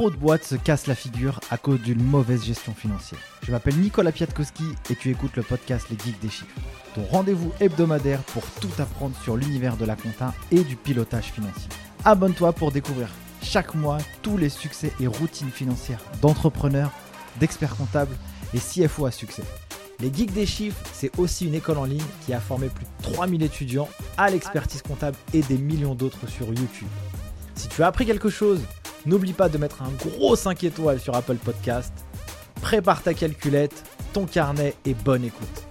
trop de boîtes se cassent la figure à cause d'une mauvaise gestion financière. Je m'appelle Nicolas Piatkowski et tu écoutes le podcast Les Geeks des Chiffres, ton rendez-vous hebdomadaire pour tout apprendre sur l'univers de la compta et du pilotage financier. Abonne-toi pour découvrir chaque mois tous les succès et routines financières d'entrepreneurs, d'experts comptables et CFO à succès. Les Geeks des Chiffres, c'est aussi une école en ligne qui a formé plus de 3000 étudiants à l'expertise comptable et des millions d'autres sur YouTube. Si tu as appris quelque chose, n'oublie pas de mettre un gros 5 étoiles sur Apple Podcast. Prépare ta calculette, ton carnet et bonne écoute.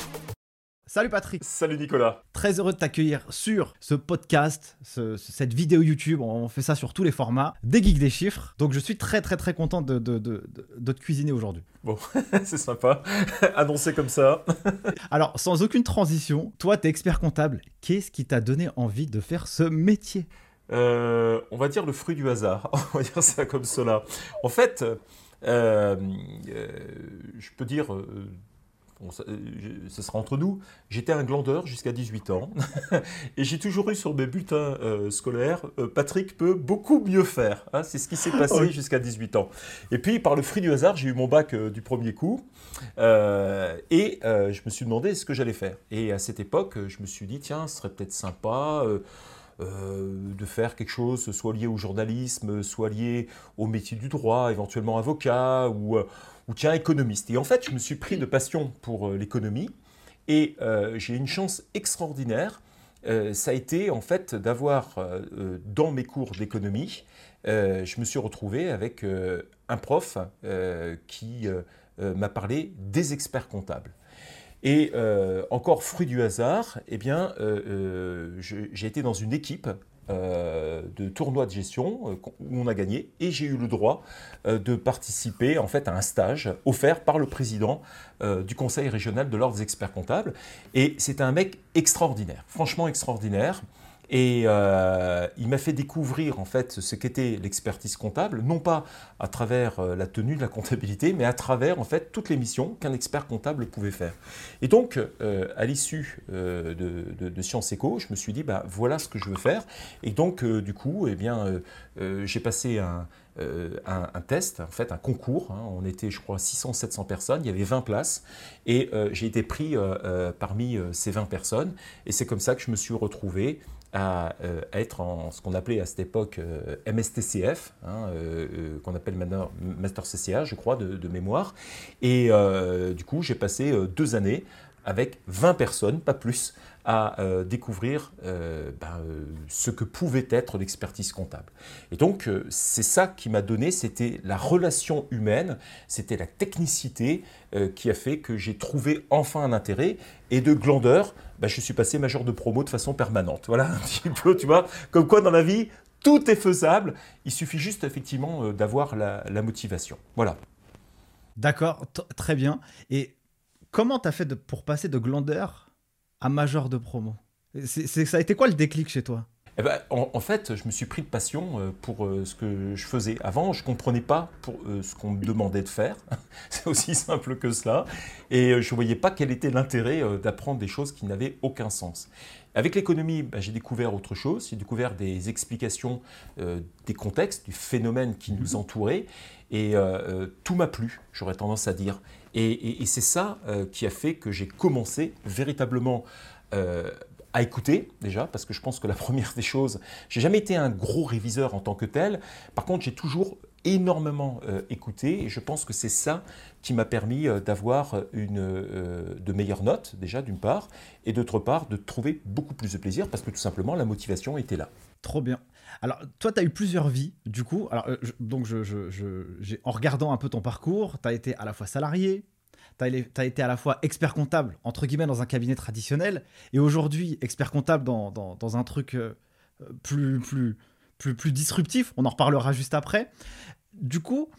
Salut Patrick. Salut Nicolas. Très heureux de t'accueillir sur ce podcast, cette vidéo YouTube. On fait ça sur tous les formats, des geeks des chiffres. Donc je suis très très très content de, de, de te cuisiner aujourd'hui. Bon, c'est sympa. Annoncé comme ça. Alors, sans aucune transition, toi, tu es expert comptable. Qu'est-ce qui t'a donné envie de faire ce métier? Euh, on va dire le fruit du hasard. on va dire ça comme cela. En fait, euh, euh, je peux dire, ce sera entre nous, j'étais un glandeur jusqu'à 18 ans. et j'ai toujours eu sur mes bulletins scolaires, Patrick peut beaucoup mieux faire. Hein. c'est ce qui s'est passé jusqu'à 18 ans. Et puis, par le fruit du hasard, j'ai eu mon bac du premier coup. et je me suis demandé ce que j'allais faire. Et à cette époque, je me suis dit, tiens, ce serait peut-être sympa euh, de faire quelque chose soit lié au journalisme, soit lié au métier du droit, éventuellement avocat ou, euh, ou tiens économiste. Et en fait, je me suis pris de passion pour euh, l'économie et j'ai une chance extraordinaire. ça a été en fait d'avoir dans mes cours d'économie, je me suis retrouvé avec un prof qui m'a parlé des experts comptables. Et euh, encore fruit du hasard, eh bien, euh, euh, j'ai été dans une équipe de tournoi de gestion où on a gagné et j'ai eu le droit de participer en fait à un stage offert par le président du conseil régional de l'ordre des experts comptables et c'est un mec extraordinaire, franchement extraordinaire. Et euh, il m'a fait découvrir en fait ce qu'était l'expertise comptable, non pas à travers euh, la tenue de la comptabilité, mais à travers en fait toutes les missions qu'un expert comptable pouvait faire. Et donc, euh, à l'issue de, Sciences Éco, je me suis dit, bah, voilà ce que je veux faire. Et donc, du coup, eh bien, j'ai passé un, un, test, en fait un concours. Hein. On était, je crois, 600-700 personnes. Il y avait 20 places. Et j'ai été pris parmi ces 20 personnes. Et c'est comme ça que je me suis retrouvé à, euh, être en ce qu'on appelait à cette époque euh, MSTCF, hein, euh, qu'on appelle maintenant Master CCA, je crois, de, mémoire. Et du coup, j'ai passé deux années avec 20 personnes, pas plus, à découvrir ben, ce que pouvait être l'expertise comptable. Et donc, c'est ça qui m'a donné, c'était la relation humaine, c'était la technicité qui a fait que j'ai trouvé enfin un intérêt. Et de glandeur, ben, je suis passé major de promo de façon permanente. Voilà tu vois, comme quoi dans la vie, tout est faisable. Il suffit juste effectivement d'avoir la, motivation. Voilà. D'accord, très bien. Et comment tu as fait pour passer de glandeur à major de promo? Ça a été quoi le déclic chez toi? Eh ben, en, fait, je me suis pris de passion euh, pour euh, ce que je faisais. Avant, je ne comprenais pas pour, euh, ce qu'on me demandait de faire. C'est aussi simple que cela. Et je ne voyais pas quel était l'intérêt d'apprendre des choses qui n'avaient aucun sens. Avec l'économie, ben, j'ai découvert autre chose. J'ai découvert des explications des contextes, du phénomène qui nous entourait. Et tout m'a plu, j'aurais tendance à dire. Et, c'est ça euh, qui a fait que j'ai commencé véritablement euh, à écouter déjà, parce que je pense que la première des choses, j'ai jamais été un gros réviseur en tant que tel. Par contre, j'ai toujours énormément euh, écouté et je pense que c'est ça qui m'a permis d'avoir une de meilleures notes déjà d'une part et d'autre part de trouver beaucoup plus de plaisir parce que tout simplement la motivation était là. Trop bien. Alors, toi, tu as eu plusieurs vies, du coup. Alors, euh, donc, en regardant un peu ton parcours, tu as été à la fois salarié, tu as, été à la fois expert comptable, entre guillemets, dans un cabinet traditionnel, et aujourd'hui, expert comptable dans, un truc euh, plus, plus, plus, plus disruptif. On en reparlera juste après. Du coup,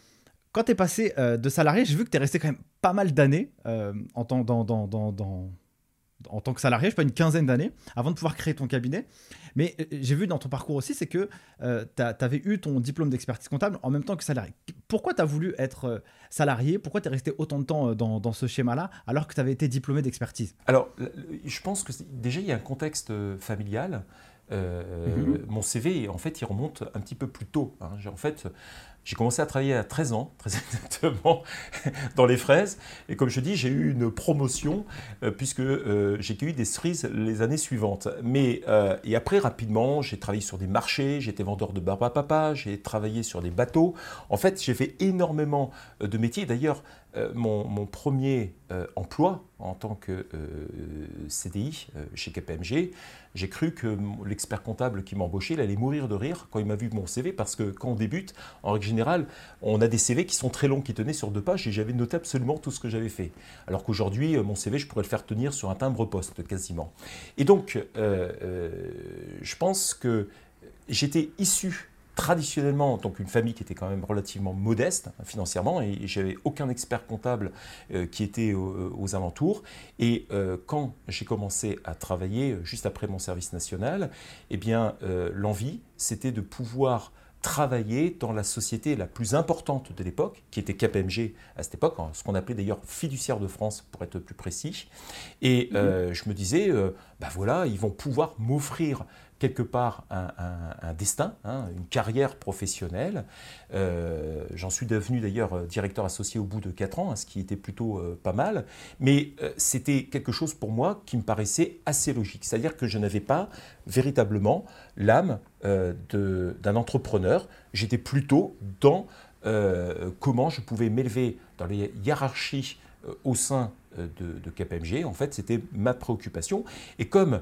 quand tu es passé euh, de salarié, j'ai vu que tu es resté quand même pas mal d'années en tant, dans, dans, dans, en tant que salarié, je sais pas, une quinzaine d'années, avant de pouvoir créer ton cabinet. Mais euh, j'ai vu dans ton parcours aussi, c'est que euh, tu avais eu ton diplôme d'expertise comptable en même temps que salarié. Pourquoi tu as voulu être euh, salarié? Pourquoi tu es resté autant de temps dans, ce schéma-là alors que tu avais été diplômé d'expertise? Alors, je pense que déjà, il y a un contexte familial. Mhm. Mon CV, en fait, il remonte un petit peu plus tôt. Hein. En fait, J'ai commencé à travailler à 13 ans, très exactement, dans les fraises. Et comme je dis, j'ai eu une promotion euh, puisque euh, j'ai cueilli des cerises les années suivantes. Mais, euh, et après, rapidement, j'ai travaillé sur des marchés, j'étais vendeur de barbe à papa, j'ai travaillé sur des bateaux. En fait, j'ai fait énormément de métiers. D'ailleurs, mon, mon, premier emploi en tant que CDI chez KPMG, j'ai cru que l'expert comptable qui m'embauchait, il allait mourir de rire quand il m'a vu mon CV, parce que quand on débute, en règle générale, on a des CV qui sont très longs, qui tenaient sur deux pages, et j'avais noté absolument tout ce que j'avais fait. Alors qu'aujourd'hui, euh, mon CV, je pourrais le faire tenir sur un timbre-poste quasiment. Et donc, euh, euh, je pense que j'étais issu traditionnellement donc une famille qui était quand même relativement modeste hein, financièrement et, j'avais aucun expert comptable euh, qui était aux, alentours et euh, quand j'ai commencé à travailler euh, juste après mon service national eh bien l'envie c'était de pouvoir travailler dans la société la plus importante de l'époque, qui était KPMG à cette époque, ce qu'on appelait d'ailleurs fiduciaire de France pour être plus précis. Et mmh. je me disais, ben voilà, ils vont pouvoir m'offrir quelque part un, destin, hein, une carrière professionnelle. Euh, j'en suis devenu d'ailleurs euh, directeur associé au bout de 4 ans, hein, ce qui était plutôt euh, pas mal. Mais c'était quelque chose pour moi qui me paraissait assez logique. C'est-à-dire que je n'avais pas véritablement l'âme d'un entrepreneur. J'étais plutôt dans comment je pouvais m'élever dans les hiérarchies au sein de, de, KPMG. En fait, c'était ma préoccupation. Et comme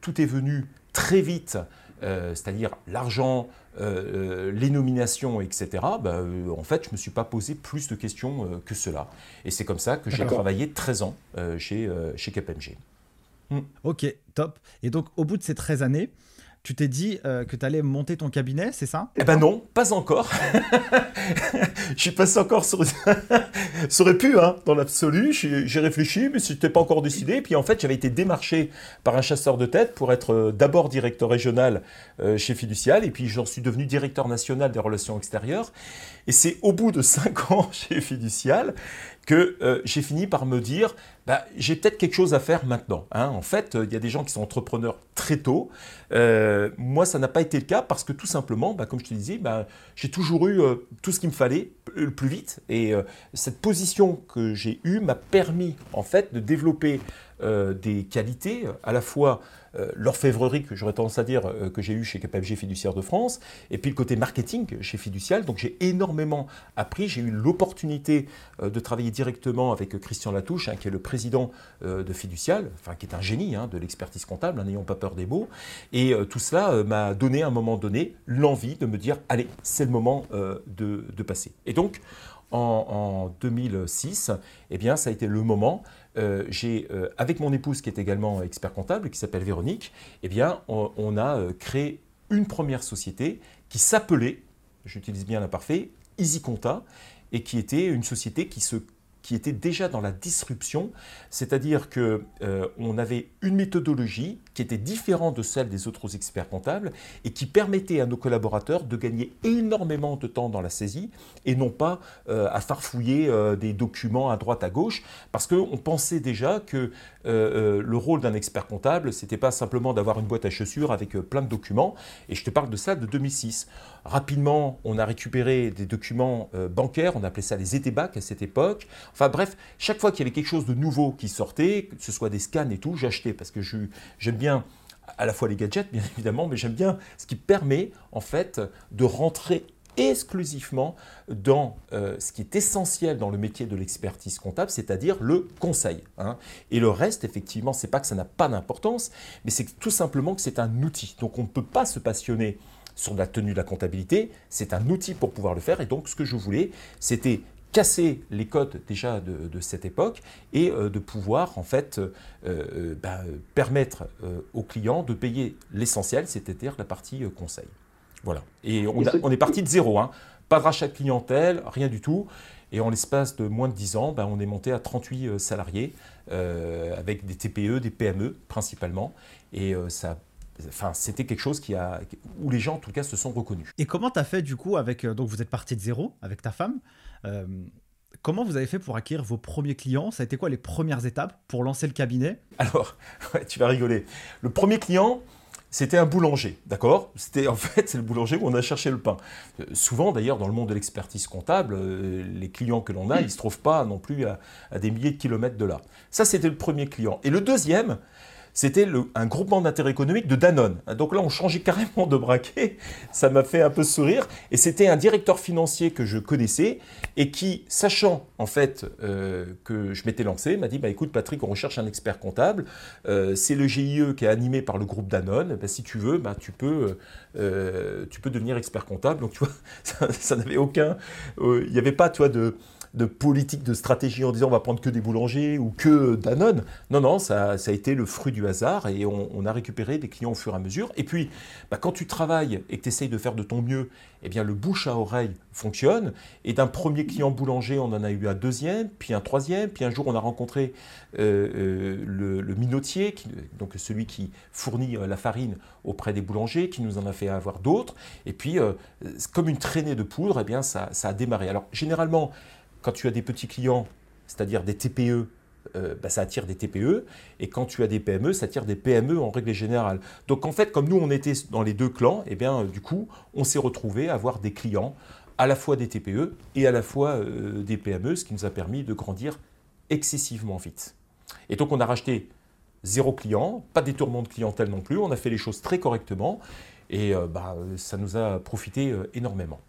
tout est venu très vite, euh, c'est-à-dire l'argent, euh, euh, les nominations, etc., bah, en fait, je ne me suis pas posé plus de questions que cela. Et c'est comme ça que j'ai travaillé 13 ans chez, chez KPMG. Hmm. Ok, top. Et donc, au bout de ces 13 années, tu t'es dit que tu allais monter ton cabinet, c'est ça? Eh ben non, pas encore. je suis passé encore sur... Ça aurait pu, hein, dans l'absolu. J'ai réfléchi, mais c'était pas encore décidé. Et puis en fait, j'avais été démarché par un chasseur de tête pour être euh, d'abord directeur régional euh, chez Fiducial, et puis j'en suis devenu directeur national des relations extérieures. Et c'est au bout de cinq ans chez Fiducial que euh, j'ai fini par me dire, bah, j'ai peut-être quelque chose à faire maintenant. Hein. En fait, il y a des gens qui sont entrepreneurs très tôt. Euh, moi, ça n'a pas été le cas parce que tout simplement, bah, comme je te disais, bah, j'ai toujours eu euh, tout ce qu'il me fallait le plus vite. Et cette position que j'ai eue m'a permis en fait de développer des qualités à la fois euh, l'orfèvrerie que j'aurais tendance à dire euh, que j'ai eu chez KPMG Fiduciaire de France, et puis le côté marketing chez Fiducial. Donc j'ai énormément appris. J'ai eu l'opportunité euh, de travailler directement avec Christian Latouche, hein, qui est le président de Fiducial, enfin qui est un génie hein, de l'expertise comptable, hein, n'ayons pas peur des mots. Et tout cela m'a donné à un moment donné l'envie de me dire allez, c'est le moment de, passer. Et donc en, 2006, eh bien, ça a été le moment euh, j'ai, euh, avec mon épouse qui est également expert comptable, qui s'appelle Véronique, eh bien, on, a euh, créé une première société qui s'appelait, j'utilise bien l'imparfait, EasyConta, et qui était une société qui se qui était déjà dans la disruption, c'est-à-dire que on avait une méthodologie qui était différent de celle des autres experts comptables et qui permettait à nos collaborateurs de gagner énormément de temps dans la saisie et non pas euh, à farfouiller euh, des documents à droite à gauche parce qu'on pensait déjà que euh, le rôle d'un expert comptable, c'était pas simplement d'avoir une boîte à chaussures avec plein de documents et je te parle de ça de 2006. Rapidement, on a récupéré des documents bancaires, on appelait ça les ETBAC à cette époque. Enfin bref, chaque fois qu'il y avait quelque chose de nouveau qui sortait, que ce soit des scans et tout, j'achetais parce que j'aime bien à la fois les gadgets, bien évidemment, mais j'aime bien ce qui permet en fait de rentrer exclusivement dans euh, ce qui est essentiel dans le métier de l'expertise comptable, c'est-à-dire le conseil. Hein. Et le reste, effectivement, c'est pas que ça n'a pas d'importance, mais c'est tout simplement que c'est un outil. Donc on ne peut pas se passionner sur la tenue de la comptabilité, c'est un outil pour pouvoir le faire. Et donc ce que je voulais, c'était casser les codes déjà de, cette époque et euh, de pouvoir en fait euh, euh, bah, permettre aux clients de payer l'essentiel, c'est-à-dire la partie conseil. Voilà. Et on, est parti de zéro, hein. pas de rachat de clientèle, rien du tout. Et en l'espace de moins de 10 ans, bah, on est monté à 38 salariés, avec des TPE, des PME principalement. Et ça Enfin, c'était quelque chose qui a, où les gens, en tout cas, se sont reconnus. Et comment tu as fait, du coup, avec. Donc, vous êtes parti de zéro avec ta femme. Euh, comment vous avez fait pour acquérir vos premiers clients? Ça a été quoi les premières étapes pour lancer le cabinet? Alors, tu vas rigoler. Le premier client, c'était un boulanger, d'accord? C'était en fait c'est le boulanger où on a cherché le pain. Euh, souvent d'ailleurs dans le monde de l'expertise comptable, euh, les clients que l'on a, ils ne se trouvent pas non plus à, à, des milliers de kilomètres de là. Ça c'était le premier client. Et le deuxième, c'était un groupement d'intérêt économique de Danone. Donc là, on changeait carrément de braquet. Ça m'a fait un peu sourire. Et c'était un directeur financier que je connaissais et qui, sachant en fait euh, que je m'étais lancé, m'a dit bah, écoute, Patrick, on recherche un expert comptable. Euh, c'est le GIE qui est animé par le groupe Danone. Bah, si tu veux, bah, tu, peux, euh, tu peux devenir expert comptable. Donc tu vois, ça, ça n'avait aucun. Il n'y avait pas, toi, de de politique, de stratégie en disant on va prendre que des boulangers ou que Danone. Non, non, ça, a été le fruit du hasard et on, a récupéré des clients au fur et à mesure. Et puis, bah, quand tu travailles et que tu essayes de faire de ton mieux, eh bien, le bouche à oreille fonctionne. Et d'un premier client boulanger, on en a eu un deuxième, puis un troisième, puis un jour, on a rencontré euh, euh, le, minotier, donc celui qui fournit euh, la farine auprès des boulangers, qui nous en a fait avoir d'autres. Et puis, comme une traînée de poudre, eh bien, ça, ça a démarré. Alors, généralement, quand tu as des petits clients, c'est-à-dire des TPE, euh, bah, ça attire des TPE, et quand tu as des PME, ça attire des PME en règle générale. Donc en fait, comme nous, on était dans les deux clans, eh bien, du coup, on s'est retrouvé à avoir des clients, à la fois des TPE et à la fois euh, des PME, ce qui nous a permis de grandir excessivement vite. Et donc on a racheté zéro client, pas détournement de clientèle non plus, on a fait les choses très correctement, et euh, bah, ça nous a profité énormément.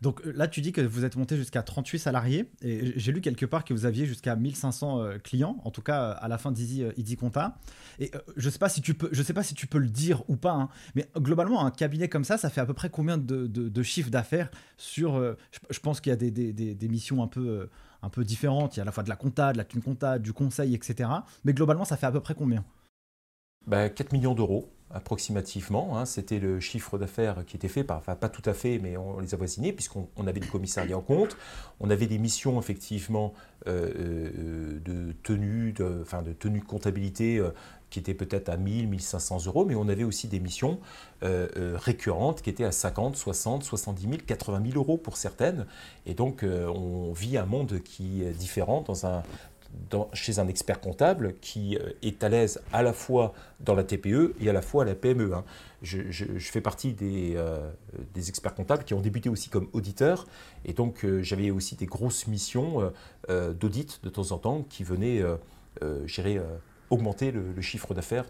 Donc euh, là, tu dis que vous êtes monté jusqu'à 38 salariés. Et j'ai lu quelque part que vous aviez jusqu'à 1500 euh, clients, en tout cas à la fin d'Easy Compta. Et euh, je sais si sais pas si tu peux le dire ou pas, hein, mais globalement, un cabinet comme ça, ça fait à peu près combien de, chiffres d'affaires sur. je, pense qu'il y a des, missions un peu, un peu différentes. Il y a à la fois de la compta, de la thune compta, du conseil, etc. Mais globalement, ça fait à peu près combien? Bah, 4 millions d'euros approximativement. Hein. C'était le chiffre d'affaires qui était fait, par, enfin pas tout à fait, mais on, les a voisinés, puisqu'on avait des commissariats en compte. On avait des missions effectivement euh, euh, de tenue, de, enfin, de tenue de comptabilité euh, qui étaient peut-être à 1000, 1500 euros, mais on avait aussi des missions récurrentes qui étaient à 50, 60, 70 000, 80 000 euros pour certaines. Et donc on vit un monde qui est différent dans un, chez un expert comptable qui euh, est à l'aise à la fois dans la TPE et à la fois à la PME. Hein. Je, fais partie des, euh, des, experts comptables qui ont débuté aussi comme auditeurs et donc euh, j'avais aussi des grosses missions d'audit de temps en temps qui venaient gérer augmenter le, chiffre d'affaires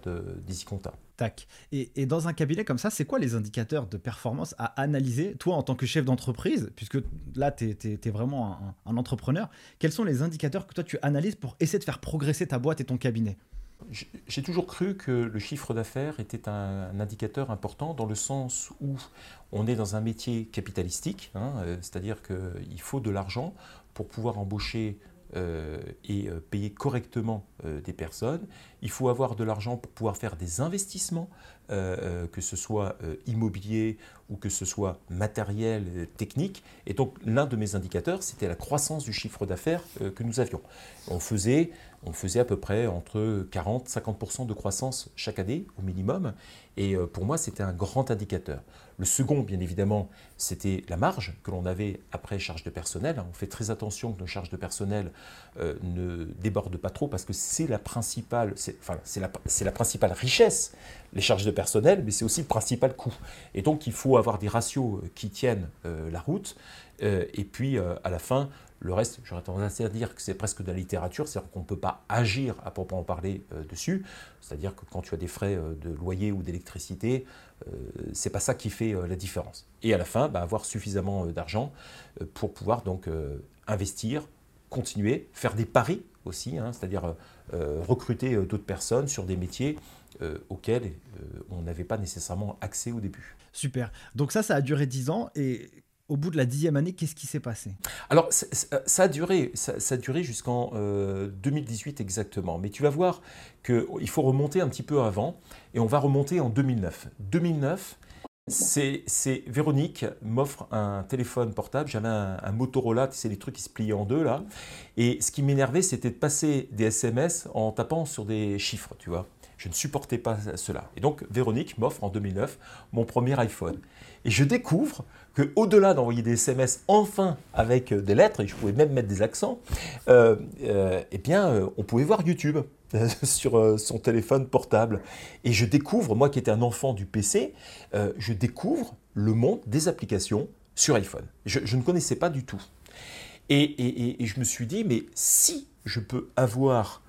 d'EasyConta. Tac. Et, dans un cabinet comme ça, c'est quoi les indicateurs de performance à analyser, toi en tant que chef d'entreprise, puisque là, tu es, vraiment un, entrepreneur, quels sont les indicateurs que toi tu analyses pour essayer de faire progresser ta boîte et ton cabinet? J'ai toujours cru que le chiffre d'affaires était un, indicateur important dans le sens où on est dans un métier capitalistique, hein, euh, c'est-à-dire qu'il faut de l'argent pour pouvoir embaucher et euh, payer correctement euh, des personnes. Il faut avoir de l'argent pour pouvoir faire des investissements, que ce soit immobilier ou que ce soit matériel, technique. Et donc l'un de mes indicateurs, c'était la croissance du chiffre d'affaires que nous avions. On faisait, on faisait à peu près entre 40-50% de croissance chaque année au minimum. Et pour moi, c'était un grand indicateur. Le second, bien évidemment, c'était la marge que l'on avait après charge de personnel. On fait très attention que nos charges de personnel euh, ne débordent pas trop parce que c'est la principale, c'est la, principale richesse, les charges de personnel, mais c'est aussi le principal coût. Et donc, il faut avoir des ratios qui tiennent euh, la route. Euh, et puis, à la fin, le reste, j'aurais tendance à dire que c'est presque de la littérature, c'est-à-dire qu'on ne peut pas agir à proprement parler euh, dessus. C'est-à-dire que quand tu as des frais euh, de loyer ou d'électricité, euh, c'est pas ça qui fait la différence. Et à la fin, bah, avoir suffisamment d'argent pour pouvoir donc investir, continuer, faire des paris aussi, hein, c'est-à-dire recruter d'autres personnes sur des métiers auxquels on n'avait pas nécessairement accès au début. Super. Donc ça, ça a duré 10 ans. Et au bout de la dixième année, qu'est-ce qui s'est passé? Alors, ça, a duré, ça, a duré jusqu'en 2018 euh, exactement. Mais tu vas voir qu'il faut remonter un petit peu avant, et on va remonter en 2009. 2009, c'est Véronique m'offre un téléphone portable. J'avais un, Motorola, c'est les trucs qui se pliaient en deux là. Et ce qui m'énervait, c'était de passer des SMS en tapant sur des chiffres, tu vois. Je ne supportais pas cela. Et donc Véronique m'offre en 2009 mon premier iPhone. Et je découvre que au-delà d'envoyer des SMS enfin avec des lettres, et je pouvais même mettre des accents, euh, euh, eh bien, on pouvait voir YouTube sur son téléphone portable. Et je découvre, moi qui étais un enfant du PC, je découvre le monde des applications sur iPhone. Je, ne connaissais pas du tout. Et, je me suis dit, mais si je peux avoir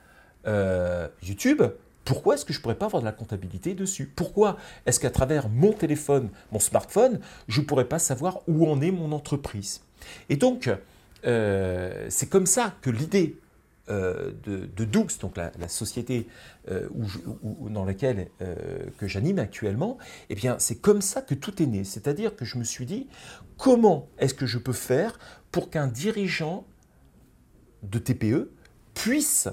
euh, YouTube, pourquoi est-ce que je ne pourrais pas avoir de la comptabilité dessus? Pourquoi est-ce qu'à travers mon téléphone, mon smartphone, je ne pourrais pas savoir où en est mon entreprise? Et donc, euh, c'est comme ça que l'idée euh, de, Doux, donc la, société euh, dans laquelle que j'anime actuellement, eh bien c'est comme ça que tout est né. C'est-à-dire que je me suis dit comment est-ce que je peux faire pour qu'un dirigeant de TPE puisse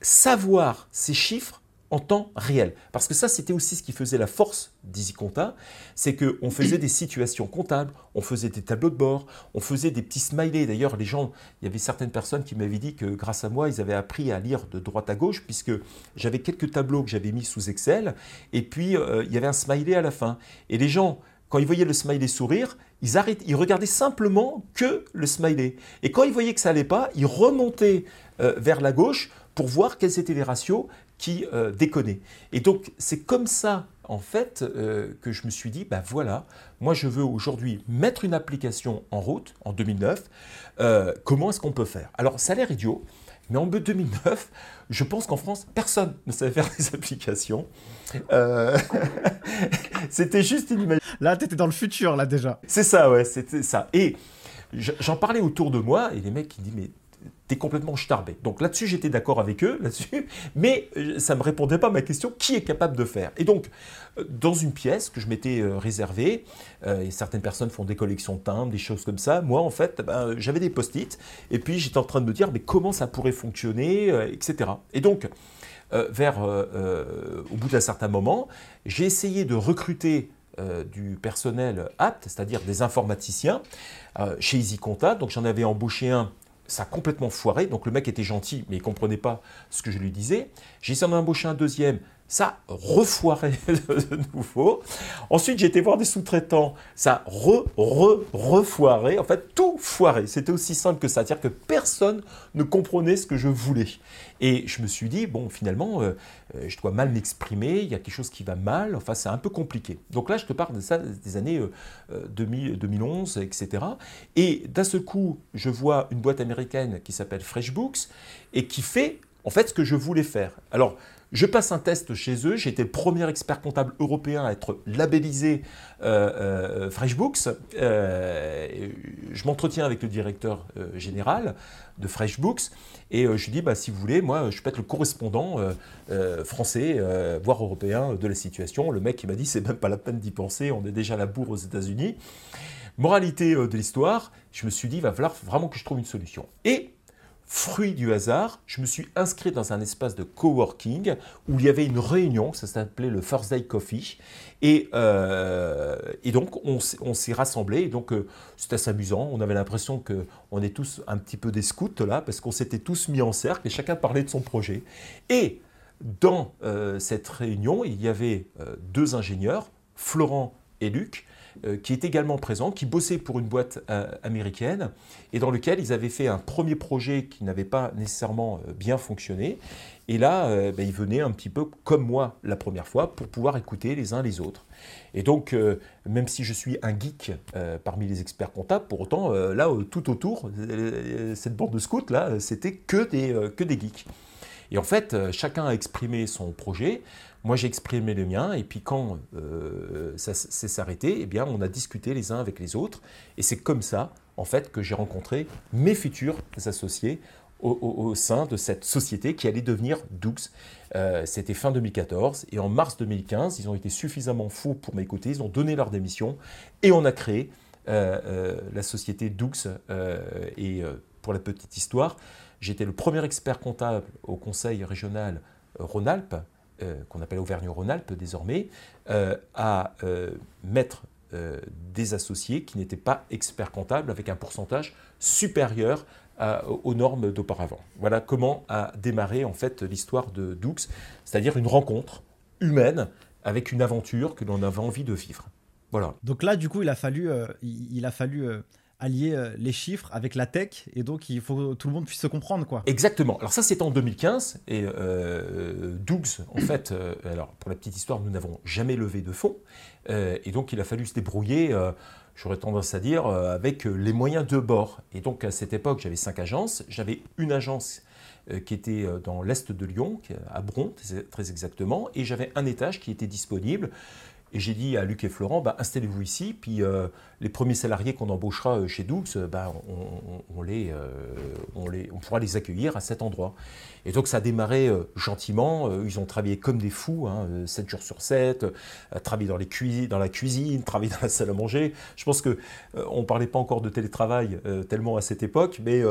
savoir ces chiffres en temps réel. Parce que ça, c'était aussi ce qui faisait la force d'EasyConta, c'est qu'on faisait des situations comptables, on faisait des tableaux de bord, on faisait des petits smileys. D'ailleurs, les gens, il y avait certaines personnes qui m'avaient dit que grâce à moi, ils avaient appris à lire de droite à gauche, puisque j'avais quelques tableaux que j'avais mis sous Excel, et puis euh, il y avait un smiley à la fin. Et les gens, quand ils voyaient le smiley sourire, ils, arrêtaient, ils regardaient simplement que le smiley. Et quand ils voyaient que ça n'allait pas, ils remontaient euh, vers la gauche pour voir quels étaient les ratios qui euh, déconnaient. Et donc c'est comme ça en fait euh, que je me suis dit, ben voilà, moi je veux aujourd'hui mettre une application en route en 2009. Euh, comment est-ce qu'on peut faire? Alors ça a l'air idiot, mais en 2009, je pense qu'en France, personne ne savait faire des applications. c'était juste inimaginable. Là, tu étais dans le futur, là déjà. C'est ça, ouais, c'était ça. Et j'en parlais autour de moi, et les mecs qui disent, mais t'es complètement starbé. Donc là-dessus, j'étais d'accord avec eux, là-dessus, mais euh, ça ne me répondait pas à ma question, qui est capable de faire? Et donc, euh, dans une pièce que je m'étais euh, réservée, et certaines personnes font des collections de timbres, des choses comme ça, moi, en fait, ben, j'avais des post-it, et puis j'étais en train de me dire, mais comment ça pourrait fonctionner, etc. Et donc, vers, au bout d'un certain moment, j'ai essayé de recruter du personnel apte, c'est-à-dire des informaticiens, chez EasyConta. Donc j'en avais embauché un ça a complètement foiré. Donc le mec était gentil, mais il comprenait pas ce que je lui disais. J'ai essayé d'en embaucher un deuxième, ça refoiré de nouveau. Ensuite, j'ai été voir des sous-traitants, ça re, re, refoiré. En fait, tout foiré. C'était aussi simple que ça. C'est-à-dire que personne ne comprenait ce que je voulais. Et je me suis dit, bon, finalement, euh, euh, je dois mal m'exprimer, il y a quelque chose qui va mal, enfin, c'est un peu compliqué. Donc là, je te parle de ça des années 2011, euh, etc. Et d'un seul coup, je vois une boîte américaine qui s'appelle FreshBooks et qui fait, en fait, ce que je voulais faire. Alors, je passe un test chez eux. J'ai été le premier expert comptable européen à être labellisé euh, euh, FreshBooks. Euh, je m'entretiens avec le directeur général de FreshBooks et je lui dis bah, si vous voulez, moi, je peux être le correspondant français, voire européen de la situation. Le mec, il m'a dit c'est même pas la peine d'y penser. On est déjà à la bourre aux États-Unis. Moralité de l'histoire, je me suis dit, il va falloir vraiment que je trouve une solution. Et fruit du hasard, je me suis inscrit dans un espace de coworking où il y avait une réunion, ça s'appelait le First Day Coffee, et, euh, donc on, s'est rassemblés, et donc euh, c'était assez amusant, on avait l'impression qu'on est tous un petit peu des scouts là, parce qu'on s'était tous mis en cercle et chacun parlait de son projet. Et dans euh, cette réunion, il y avait deux ingénieurs, Florent et Luc, qui est également présent, qui bossait pour une boîte euh, américaine et dans lequel ils avaient fait un premier projet qui n'avait pas nécessairement euh, bien fonctionné. Et là, ben, ils venaient un petit peu comme moi la première fois pour pouvoir écouter les uns les autres. Et donc, même si je suis un geek parmi les experts comptables, pour autant, là, tout autour, cette bande de scouts, là, c'était que des, que des geeks. Et en fait, chacun a exprimé son projet. Moi, j'ai exprimé le mien, et puis quand euh, ça s'est s'arrêté, eh bien, on a discuté les uns avec les autres, et c'est comme ça, en fait, que j'ai rencontré mes futurs associés au, sein de cette société qui allait devenir Doux. Euh, c'était fin 2014, et en mars 2015, ils ont été suffisamment fous pour m'écouter, ils ont donné leur démission, et on a créé euh, la société Doux. et pour la petite histoire, j'étais le premier expert comptable au conseil régional Rhône-Alpes euh, qu'on appelle Auvergne-Rhône-Alpes désormais, euh, à euh, mettre des associés qui n'étaient pas experts comptables avec un pourcentage supérieur aux normes d'auparavant. Voilà comment a démarré en fait l'histoire de Doux, c'est-à-dire une rencontre humaine avec une aventure que l'on avait envie de vivre. Voilà. Donc là, du coup, il a fallu, il, a fallu allier euh, les chiffres avec la tech, et donc il faut que tout le monde puisse se comprendre, quoi. Exactement. Alors ça, c'est en 2015, et Dougs, en fait, alors pour la petite histoire, nous n'avons jamais levé de fonds, et donc il a fallu se débrouiller j'aurais tendance à dire, euh, avec euh, les moyens de bord. Et donc à cette époque, j'avais cinq agences. J'avais une agence euh, qui était dans l'est de Lyon, à Bron très exactement, et j'avais un étage qui était disponible. Et j'ai dit à Luc et Florent, bah, installez-vous ici, puis les premiers salariés qu'on embauchera chez Doux, bah, on, les, on, les, on pourra les accueillir à cet endroit. Et donc ça a démarré euh, gentiment. Euh, ils ont travaillé comme des fous, hein, 7 euh, jours sur 7, travaillé dans, les dans la cuisine, travaillé dans la salle à manger. Je pense qu'on on ne parlait pas encore de télétravail tellement à cette époque, mais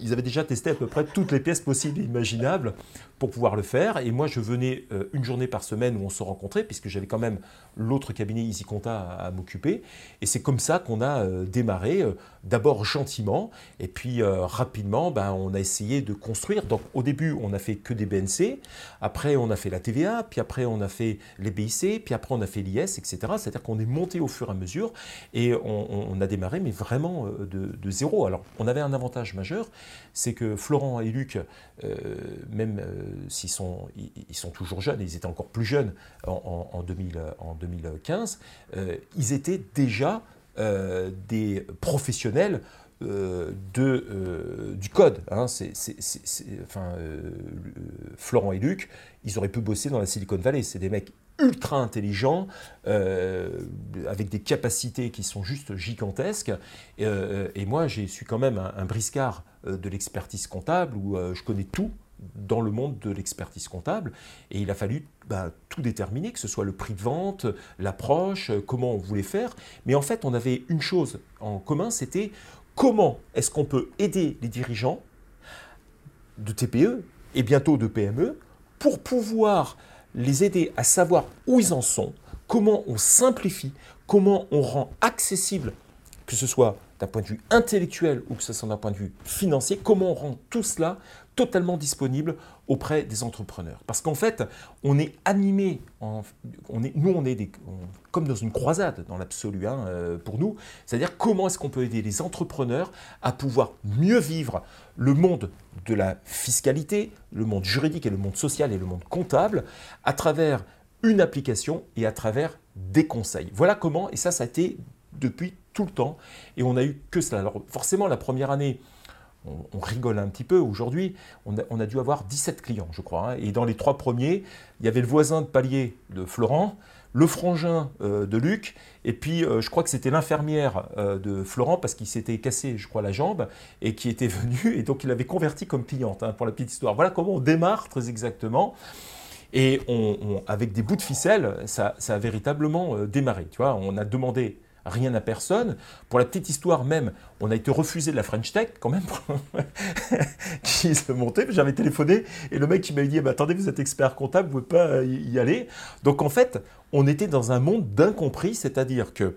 ils avaient déjà testé à peu près toutes les pièces possibles et imaginables pour pouvoir le faire. Et moi, je venais une journée par semaine où on se rencontrait, puisque j'avais quand même l'autre cabinet Easy Compta à, m'occuper. Et c'est comme ça qu'on a démarré, d'abord gentiment, et puis rapidement, ben, on a essayé de construire. Donc au début, on a fait que des BNC, après on a fait la TVA, puis après on a fait les BIC, puis après on a fait l'IS, etc. C'est-à-dire qu'on est monté au fur et à mesure et on, a démarré, mais vraiment euh, de, zéro. Alors on avait un avantage majeur, c'est que Florent et Luc, euh, même euh, s'ils sont, ils, sont toujours jeunes, ils étaient encore plus jeunes en, 2015, ils étaient déjà des professionnels euh, de, euh, du code. Hein. euh, Florent et Luc, ils auraient pu bosser dans la Silicon Valley. C'est des mecs ultra intelligents, avec des capacités qui sont juste gigantesques. Et, moi, j'ai suis quand même un, briscard de l'expertise comptable, où je connais tout dans le monde de l'expertise comptable. Et il a fallu bah, tout déterminer, que ce soit le prix de vente, l'approche, comment on voulait faire. Mais en fait, on avait une chose en commun, c'était comment est-ce qu'on peut aider les dirigeants de TPE et bientôt de PME pour pouvoir les aider à savoir où ils en sont, comment on simplifie, comment on rend accessible, que ce soit d'un point de vue intellectuel ou que ce soit d'un point de vue financier, comment on rend tout cela totalement disponible auprès des entrepreneurs? Parce qu'en fait, on est animé, on est, nous on est des, comme dans une croisade dans l'absolu hein, euh, pour nous, c'est-à-dire comment est-ce qu'on peut aider les entrepreneurs à pouvoir mieux vivre le monde de la fiscalité, le monde juridique et le monde social et le monde comptable à travers une application et à travers des conseils. Voilà comment, et ça, ça a été depuis tout le temps, et on a eu que cela. Alors forcément, la première année, on, rigole un petit peu. Aujourd'hui, on a, dû avoir 17 clients, je crois. Hein. Et dans les trois premiers, il y avait le voisin de palier de Florent, le frangin euh, de Luc, et puis euh, je crois que c'était l'infirmière euh, de Florent parce qu'il s'était cassé, je crois, la jambe, et qui était venu, et donc il avait converti comme cliente, hein, pour la petite histoire. Voilà comment on démarre très exactement. Et avec des bouts de ficelle, ça, ça a véritablement démarré. Tu vois, on a demandé rien à personne. Pour la petite histoire même, on a été refusé de la French Tech quand même qui se montait. J'avais téléphoné et le mec qui m'avait dit attendez vous êtes expert comptable, vous ne pouvez pas y aller. Donc en fait on était dans un monde d'incompris, c'est-à-dire que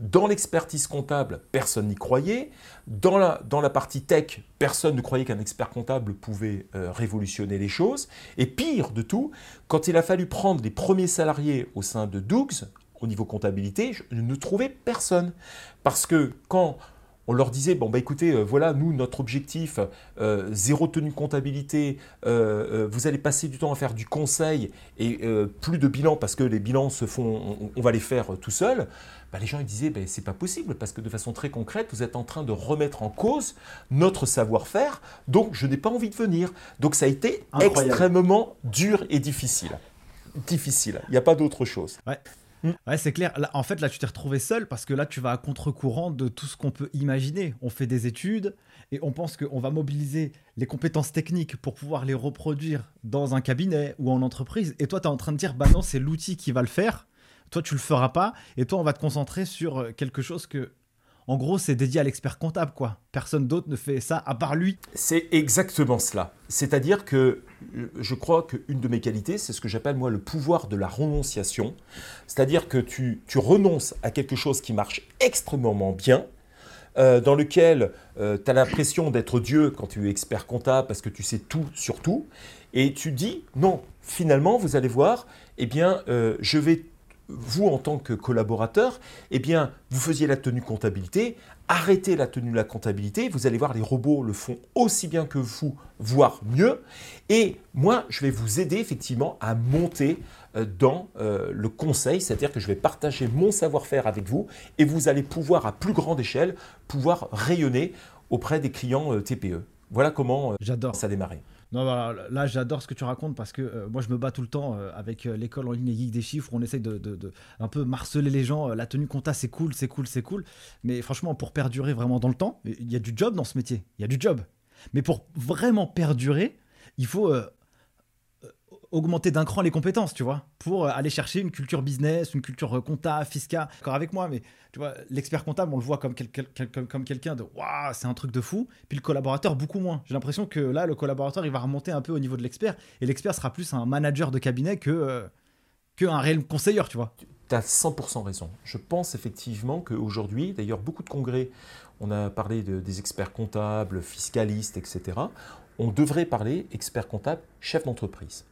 dans l'expertise comptable, personne n'y croyait. Dans la, dans la partie tech, personne ne croyait qu'un expert comptable pouvait euh, révolutionner les choses. Et pire de tout, quand il a fallu prendre les premiers salariés au sein de Dougs, au niveau comptabilité, je ne trouvais personne. Parce que quand on leur disait, bon, bah écoutez, euh, voilà, nous, notre objectif, euh, zéro tenue comptabilité, euh, vous allez passer du temps à faire du conseil et plus de bilan parce que les bilans se font, on, va les faire tout seul. Bah, les gens ils disaient, bah, c'est pas possible parce que de façon très concrète, vous êtes en train de remettre en cause notre savoir-faire, donc je n'ai pas envie de venir. Donc ça a été extrêmement dur et difficile. Difficile, il n'y a pas d'autre chose. Ouais. Mm. Ouais, c'est clair. en fait, là, tu t'es retrouvé seul parce que là, tu vas à contre-courant de tout ce qu'on peut imaginer. On fait des études et on pense qu'on va mobiliser les compétences techniques pour pouvoir les reproduire dans un cabinet ou en entreprise. Et toi, tu es en train de dire, bah non, c'est l'outil qui va le faire. Toi, tu le feras pas. Et toi, on va te concentrer sur quelque chose que en gros, c'est dédié à l'expert comptable, quoi. Personne d'autre ne fait ça à part lui. C'est exactement cela. C'est-à-dire que je crois qu'une de mes qualités, c'est ce que j'appelle moi le pouvoir de la renonciation. C'est-à-dire que tu, tu renonces à quelque chose qui marche extrêmement bien, euh, dans lequel euh, tu as l'impression d'être Dieu quand tu es expert comptable parce que tu sais tout sur tout, et tu dis non, finalement, vous allez voir, eh bien, euh, je vais vous, en tant que collaborateur, eh bien, vous faisiez la tenue comptabilité, arrêtez la tenue de la comptabilité, vous allez voir, les robots le font aussi bien que vous, voire mieux. Et moi, je vais vous aider effectivement à monter euh, dans euh, le conseil, c'est-à-dire que je vais partager mon savoir-faire avec vous et vous allez pouvoir, à plus grande échelle, pouvoir rayonner auprès des clients euh, TPE. Voilà comment ça a démarré. Non, là, j'adore ce que tu racontes parce que euh, moi, je me bats tout le temps euh, avec euh, l'école en ligne et geek des chiffres. On essaye de, de, un peu marceler les gens. la tenue compta, c'est cool, c'est cool, c'est cool. Mais franchement, pour perdurer vraiment dans le temps, il y a du job dans ce métier. Il y a du job. Mais pour vraiment perdurer, il faut augmenter d'un cran les compétences, tu vois, pour euh, aller chercher une culture business, une culture euh, comptable, fiscale. Encore avec moi, mais tu vois, l'expert comptable, on le voit comme, comme quelqu'un de waouh, c'est un truc de fou. Puis le collaborateur, beaucoup moins. J'ai l'impression que là, le collaborateur, il va remonter un peu au niveau de l'expert, et l'expert sera plus un manager de cabinet que euh, réel conseiller, tu vois. Tu as 100% raison. Je pense effectivement qu'aujourd'hui, d'ailleurs, beaucoup de congrès, on a parlé de, des experts comptables, fiscalistes, etc. On devrait parler expert comptable, chef d'entreprise.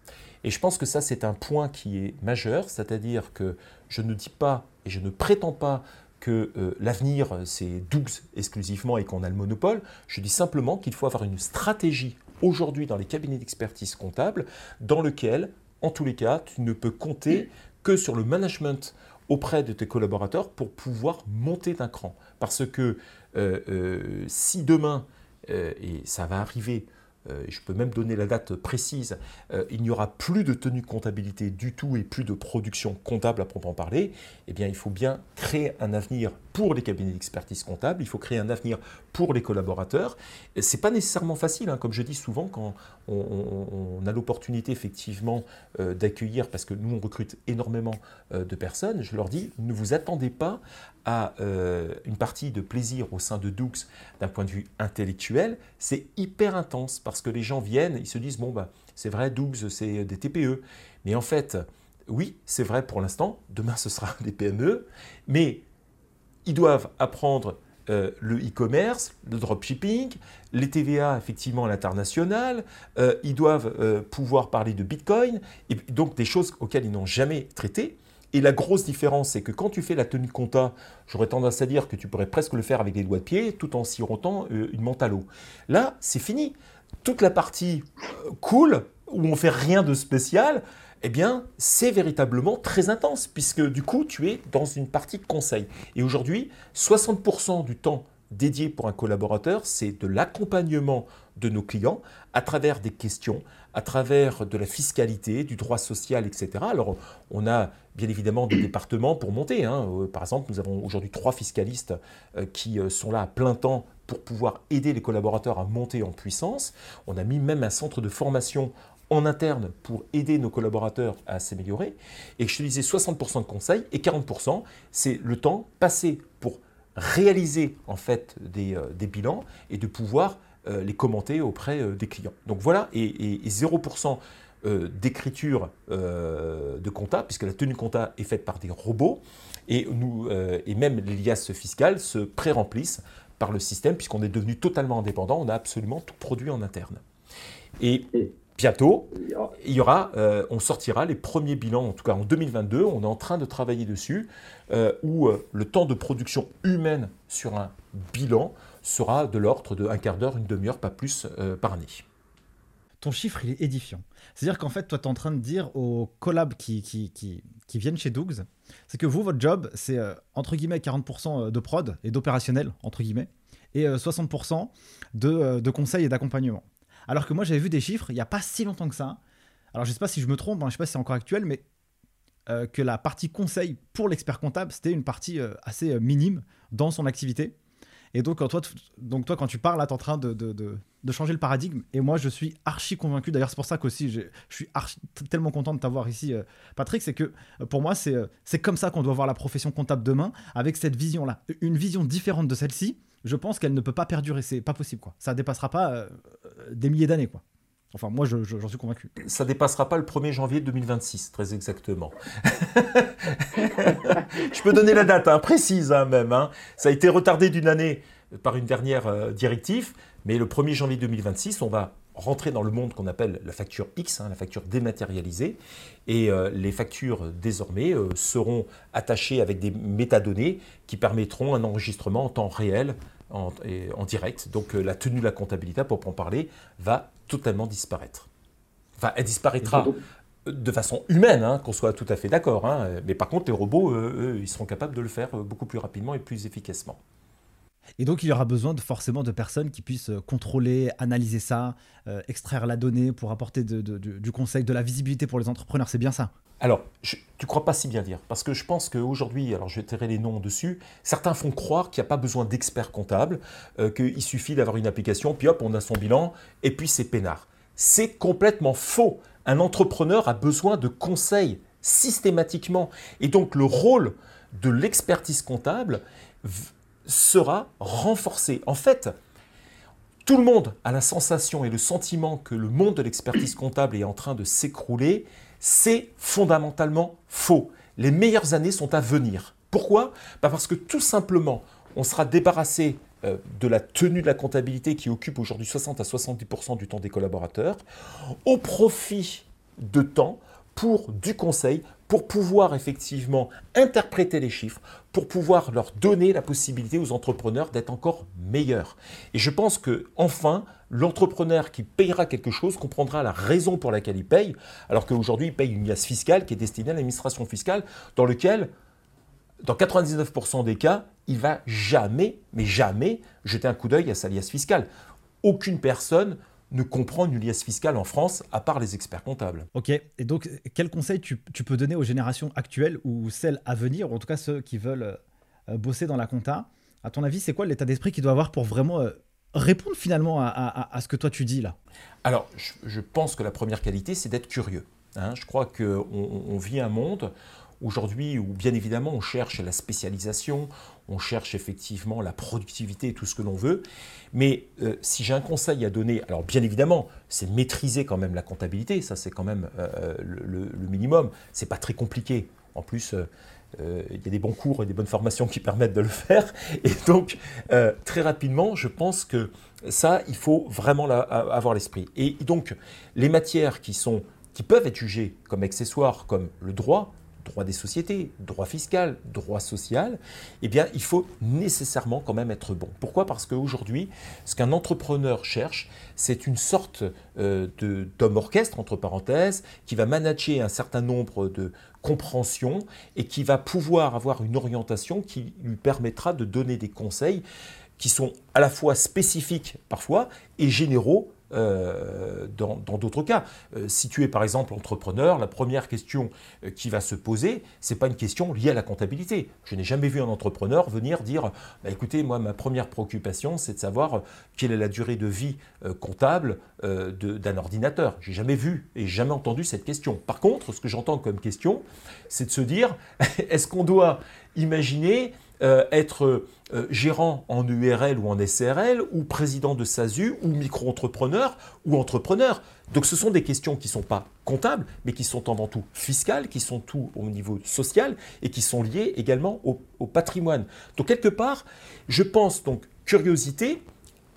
Et je pense que ça, c'est un point qui est majeur, c'est-à-dire que je ne dis pas et je ne prétends pas que euh, l'avenir, c'est Dougs exclusivement et qu'on a le monopole. Je dis simplement qu'il faut avoir une stratégie aujourd'hui dans les cabinets d'expertise comptable dans lequel, en tous les cas, tu ne peux compter que sur le management auprès de tes collaborateurs pour pouvoir monter d'un cran. Parce que euh, euh, si demain, et ça va arriver, euh, je peux même donner la date précise, euh, il n'y aura plus de tenue comptabilité du tout et plus de production comptable à proprement parler, eh bien il faut bien créer un avenir pour les cabinets d'expertise comptable, il faut créer un avenir pour les collaborateurs. Ce n'est pas nécessairement facile, hein, comme je dis souvent, quand on, a l'opportunité effectivement euh, d'accueillir, parce que nous on recrute énormément de personnes, je leur dis, ne vous attendez pas à une partie de plaisir au sein de Doux d'un point de vue intellectuel, c'est hyper intense parce que les gens viennent, ils se disent bon bah c'est vrai, Dougs c'est des TPE, mais en fait oui c'est vrai pour l'instant, demain ce sera des PME, mais ils doivent apprendre euh, le e-commerce, le dropshipping, les TVA effectivement à l'international, euh, ils doivent euh, pouvoir parler de Bitcoin, et donc des choses auxquelles ils n'ont jamais traité. Et la grosse différence, c'est que quand tu fais la tenue compta, j'aurais tendance à dire que tu pourrais presque le faire avec des doigts de pied tout en sirotant une menthe à l'eau. Là, c'est fini toute la partie cool, où on fait rien de spécial, eh bien, c'est véritablement très intense, puisque du coup, tu es dans une partie de conseil. Et aujourd'hui, 60% du temps dédié pour un collaborateur, c'est de l'accompagnement de nos clients à travers des questions, à travers de la fiscalité, du droit social, etc. Alors, on a bien évidemment des départements pour monter. Hein. Euh, par exemple, nous avons aujourd'hui trois fiscalistes euh, qui sont là à plein temps pour pouvoir aider les collaborateurs à monter en puissance. On a mis même un centre de formation en interne pour aider nos collaborateurs à s'améliorer. Et je te disais 60% de conseils et 40%, c'est le temps passé pour réaliser en fait des, euh, bilans et de pouvoir euh, les commenter auprès euh, des clients. Donc voilà, et, 0% d'écriture de compta, puisque la tenue compta est faite par des robots, et, nous, et même les liasses fiscales se pré-remplissent par le système, puisqu'on est devenu totalement indépendant, on a absolument tout produit en interne. Et bientôt, euh, on sortira les premiers bilans, en tout cas en 2022, on est en train de travailler dessus, euh, où euh, le temps de production humaine sur un bilan sera de l'ordre de un quart d'heure, une demi-heure, pas plus par année. Ton chiffre, il est édifiant. C'est-à-dire qu'en fait, toi, tu es en train de dire aux collabs qui viennent chez Dougs, c'est que vous, votre job, c'est entre guillemets 40% de prod et d'opérationnel, entre guillemets, et 60% de, de conseils et d'accompagnement. Alors que moi, j'avais vu des chiffres il n'y a pas si longtemps que ça. Alors, je ne sais pas si je me trompe, hein, je ne sais pas si c'est encore actuel, mais euh, que la partie conseil pour l'expert comptable, c'était une partie euh, assez euh, minime dans son activité. Et donc, toi, quand tu parles, là, tu es en train de, changer le paradigme. Et moi, je suis archi convaincu. D'ailleurs, c'est pour ça qu'aussi, je suis tellement content de t'avoir ici, Patrick. C'est que pour moi, c'est comme ça qu'on doit voir la profession comptable demain, avec cette vision-là. Une vision différente de celle-ci, je pense qu'elle ne peut pas perdurer. C'est pas possible, quoi. Ça dépassera pas des milliers d'années, quoi. Enfin, moi, j'en suis convaincu. Ça dépassera pas le 1er janvier 2026, très exactement. je peux donner la date hein, précise hein, même. Hein. Ça a été retardé d'une année par une dernière euh, directive, mais le 1er janvier 2026, on va rentrer dans le monde qu'on appelle la facture X, la facture dématérialisée, et euh, les factures désormais euh, seront attachées avec des métadonnées qui permettront un enregistrement en temps réel en, en direct. Donc la tenue de la comptabilité, pour en parler, va totalement disparaître. Enfin, elle disparaîtra de façon humaine, hein, qu'on soit tout à fait d'accord. Hein. Mais par contre, les robots, eux, ils seront capables de le faire euh, beaucoup plus rapidement et plus efficacement. Et donc, il y aura besoin de, forcément de personnes qui puissent euh, contrôler, analyser ça, euh, extraire la donnée pour apporter du conseil, de la visibilité pour les entrepreneurs. C'est bien ça? Alors, tu ne crois pas si bien dire, parce que je pense qu'aujourd'hui, alors je vais tirer les noms dessus, certains font croire qu'il n'y a pas besoin d'experts comptables, euh, qu'il suffit d'avoir une application, puis hop, on a son bilan, et puis c'est peinard. C'est complètement faux. Un entrepreneur a besoin de conseils systématiquement. Et donc le rôle de l'expertise comptable sera renforcé. En fait, tout le monde a la sensation et le sentiment que le monde de l'expertise comptable est en train de s'écrouler c'est fondamentalement faux. Les meilleures années sont à venir. Pourquoi? Bah, Parce que tout simplement, on sera débarrassé euh, de la tenue de la comptabilité qui occupe aujourd'hui 60 à 70% du temps des collaborateurs, au profit de temps pour du conseil, pour pouvoir effectivement interpréter les chiffres, pour pouvoir leur donner la possibilité aux entrepreneurs d'être encore meilleurs. Et je pense que enfin, l'entrepreneur qui payera quelque chose comprendra la raison pour laquelle il paye, alors qu'aujourd'hui il paye une liasse fiscale qui est destinée à l'administration fiscale, dans lequel, dans 99% des cas, il va jamais, mais jamais, jeter un coup d'œil à sa liasse fiscale. Aucune personne ne comprend une liasse fiscale en France, à part les experts comptables. Ok, et donc quel conseil tu, peux donner aux générations actuelles ou celles à venir, ou en tout cas ceux qui veulent euh, bosser dans la compta? À ton avis, c'est quoi l'état d'esprit qu'ils doivent avoir pour vraiment euh, répondre finalement à, ce que toi tu dis là? Alors, je, pense que la première qualité, c'est d'être curieux. Hein. je crois qu'on on vit un monde aujourd'hui où bien évidemment on cherche la spécialisation, on cherche effectivement la productivité tout ce que l'on veut. Mais euh, si j'ai un conseil à donner, alors bien évidemment, c'est maîtriser quand même la comptabilité, ça c'est quand même euh, le, minimum. C'est pas très compliqué. En plus, euh, il y a des bons cours et des bonnes formations qui permettent de le faire. Et donc, très rapidement, je pense que ça, il faut vraiment avoir l'esprit. Et donc, les matières qui sont qui peuvent être jugées comme accessoires, comme le droit, droit des sociétés, droit fiscal, droit social, eh bien, il faut nécessairement quand même être bon. Pourquoi? Parce qu'aujourd'hui, ce qu'un entrepreneur cherche, c'est une sorte euh, d'homme orchestre, entre parenthèses, qui va manager un certain nombre de compréhensions et qui va pouvoir avoir une orientation qui lui permettra de donner des conseils qui sont à la fois spécifiques parfois et généraux euh, dans d'autres cas. Euh, si tu es par exemple entrepreneur, la première question euh, qui va se poser, c'est pas une question liée à la comptabilité. Je n'ai jamais vu un entrepreneur venir dire bah, écoutez, moi, ma première préoccupation, c'est de savoir quelle est la durée de vie comptable d'un ordinateur. J'ai jamais vu et jamais entendu cette question. Par contre, ce que j'entends comme question, c'est de se dire est-ce qu'on doit imaginer euh, être euh, gérant en URL ou en SRL, ou président de SASU, ou micro-entrepreneur, ou entrepreneur. Donc ce sont des questions qui ne sont pas comptables, mais qui sont avant tout fiscales, qui sont tout au niveau social, et qui sont liées également au, patrimoine. Donc quelque part, je pense donc curiosité,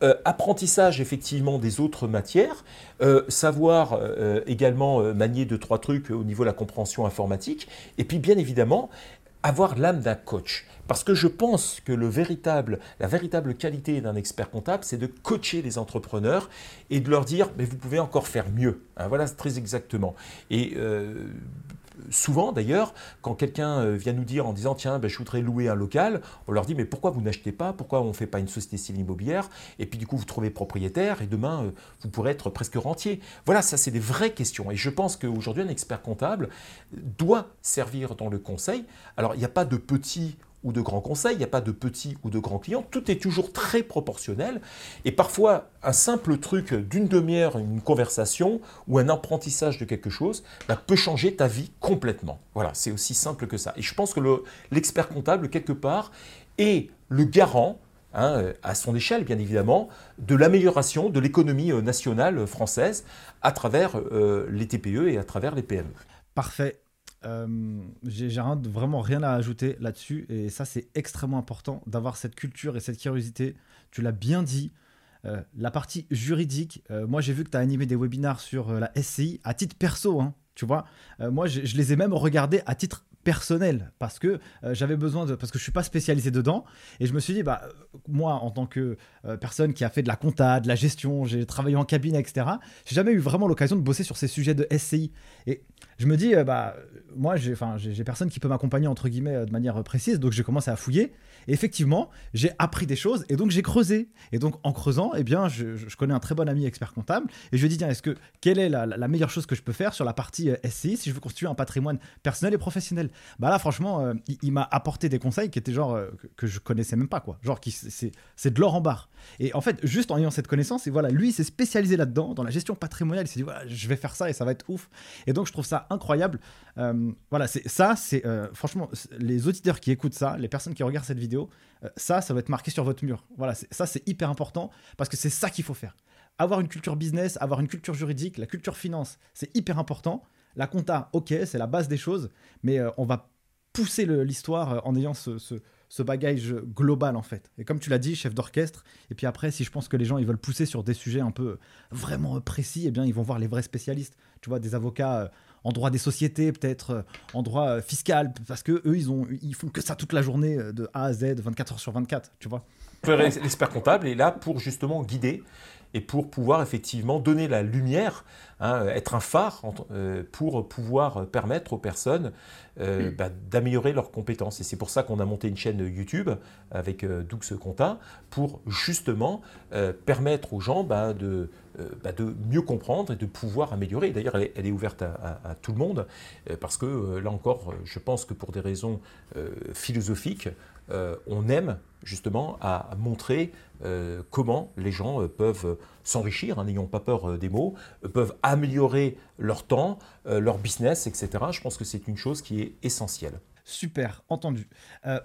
euh, apprentissage effectivement des autres matières, savoir également manier deux, trois trucs au niveau de la compréhension informatique, et puis bien évidemment avoir l'âme d'un coach. Parce que je pense que la véritable qualité d'un expert comptable, c'est de coacher les entrepreneurs et de leur dire, mais vous pouvez encore faire mieux. Hein, voilà, très exactement. Et euh, souvent d'ailleurs, quand quelqu'un euh, vient nous dire en disant tiens, ben, je voudrais louer un local, on leur dit mais pourquoi vous n'achetez pas? Pourquoi on ne fait pas une société civile immobilière? Et puis du coup, vous trouvez propriétaire et demain, euh, vous pourrez être presque rentier. Voilà, ça c'est des vraies questions. Et je pense qu'aujourd'hui, un expert comptable doit servir dans le conseil. Alors, il n'y a pas de petit ou de grands conseils, il n'y a pas de petits ou de grands clients, tout est toujours très proportionnel. Et parfois, un simple truc d'une demi-heure, une conversation ou un apprentissage de quelque chose bah, peut changer ta vie complètement. Voilà, c'est aussi simple que ça. Et je pense que l'expert comptable, quelque part, est le garant Hein, à son échelle bien évidemment, de l'amélioration de l'économie euh, nationale française à travers euh, les TPE et à travers les PME. Parfait. Euh, j'ai vraiment rien à ajouter là-dessus et ça c'est extrêmement important d'avoir cette culture et cette curiosité. Tu l'as bien dit. la partie juridique, moi j'ai vu que tu as animé des webinars sur la SCI à titre perso, hein, tu vois. moi je, les ai même regardés à titre personnel parce que euh, j'avais besoin de parce que je suis pas spécialisé dedans et je me suis dit bah moi en tant que euh, personne qui a fait de la compta, de la gestion, j'ai travaillé en cabinet etc. J'ai jamais eu vraiment l'occasion de bosser sur ces sujets de SCI et je me dis euh, bah moi j'ai personne qui peut m'accompagner entre guillemets de manière précise donc j'ai commencé à fouiller effectivement j'ai appris des choses et donc j'ai creusé et donc en creusant eh bien je, connais un très bon ami expert comptable et je lui dis tiens est-ce que quelle est la, meilleure chose que je peux faire sur la partie SCI si je veux constituer un patrimoine personnel et professionnel? Bah là, franchement, euh, il, m'a apporté des conseils qui étaient genre euh, que, je connaissais même pas, quoi. Genre, qui, c'est, c'est de l'or en barre. Et en fait, juste en ayant cette connaissance, et voilà, lui, s'est spécialisé là-dedans, dans la gestion patrimoniale. Il s'est dit, voilà, je vais faire ça et ça va être ouf. Et donc, je trouve ça incroyable. Euh, voilà, c'est ça, c'est franchement, les auditeurs qui écoutent ça, les personnes qui regardent cette vidéo, ça, ça va être marqué sur votre mur. Voilà, ça, c'est hyper important parce que c'est ça qu'il faut faire. Avoir une culture business, avoir une culture juridique, la culture finance, c'est hyper important. La compta, ok, c'est la base des choses, mais euh, on va pousser l'histoire euh, en ayant ce, bagage global en fait. Et comme tu l'as dit, chef d'orchestre, et puis après, si je pense que les gens ils veulent pousser sur des sujets un peu vraiment précis, eh bien ils vont voir les vrais spécialistes. Tu vois, des avocats euh, en droit des sociétés, peut-être en droit fiscal, parce que eux ils ont ils font que ça toute la journée de A à Z, 24 heures sur 24, tu vois. L'expert comptable est là pour justement guider et pour pouvoir effectivement donner la lumière, hein, être un phare euh, pour pouvoir permettre aux personnes euh, bah, d'améliorer leurs compétences. Et c'est pour ça qu'on a monté une chaîne YouTube avec euh, Doux Conta pour justement permettre aux gens bah, de, bah, de mieux comprendre et de pouvoir améliorer. D'ailleurs, elle, est ouverte à, tout le monde parce que là encore, je pense que pour des raisons philosophiques, on aime justement à montrer euh, comment les gens euh, peuvent s'enrichir, hein, n'ayant pas peur euh, des mots, peuvent améliorer leur temps, leur business, etc. Je pense que c'est une chose qui est essentielle. Super, entendu.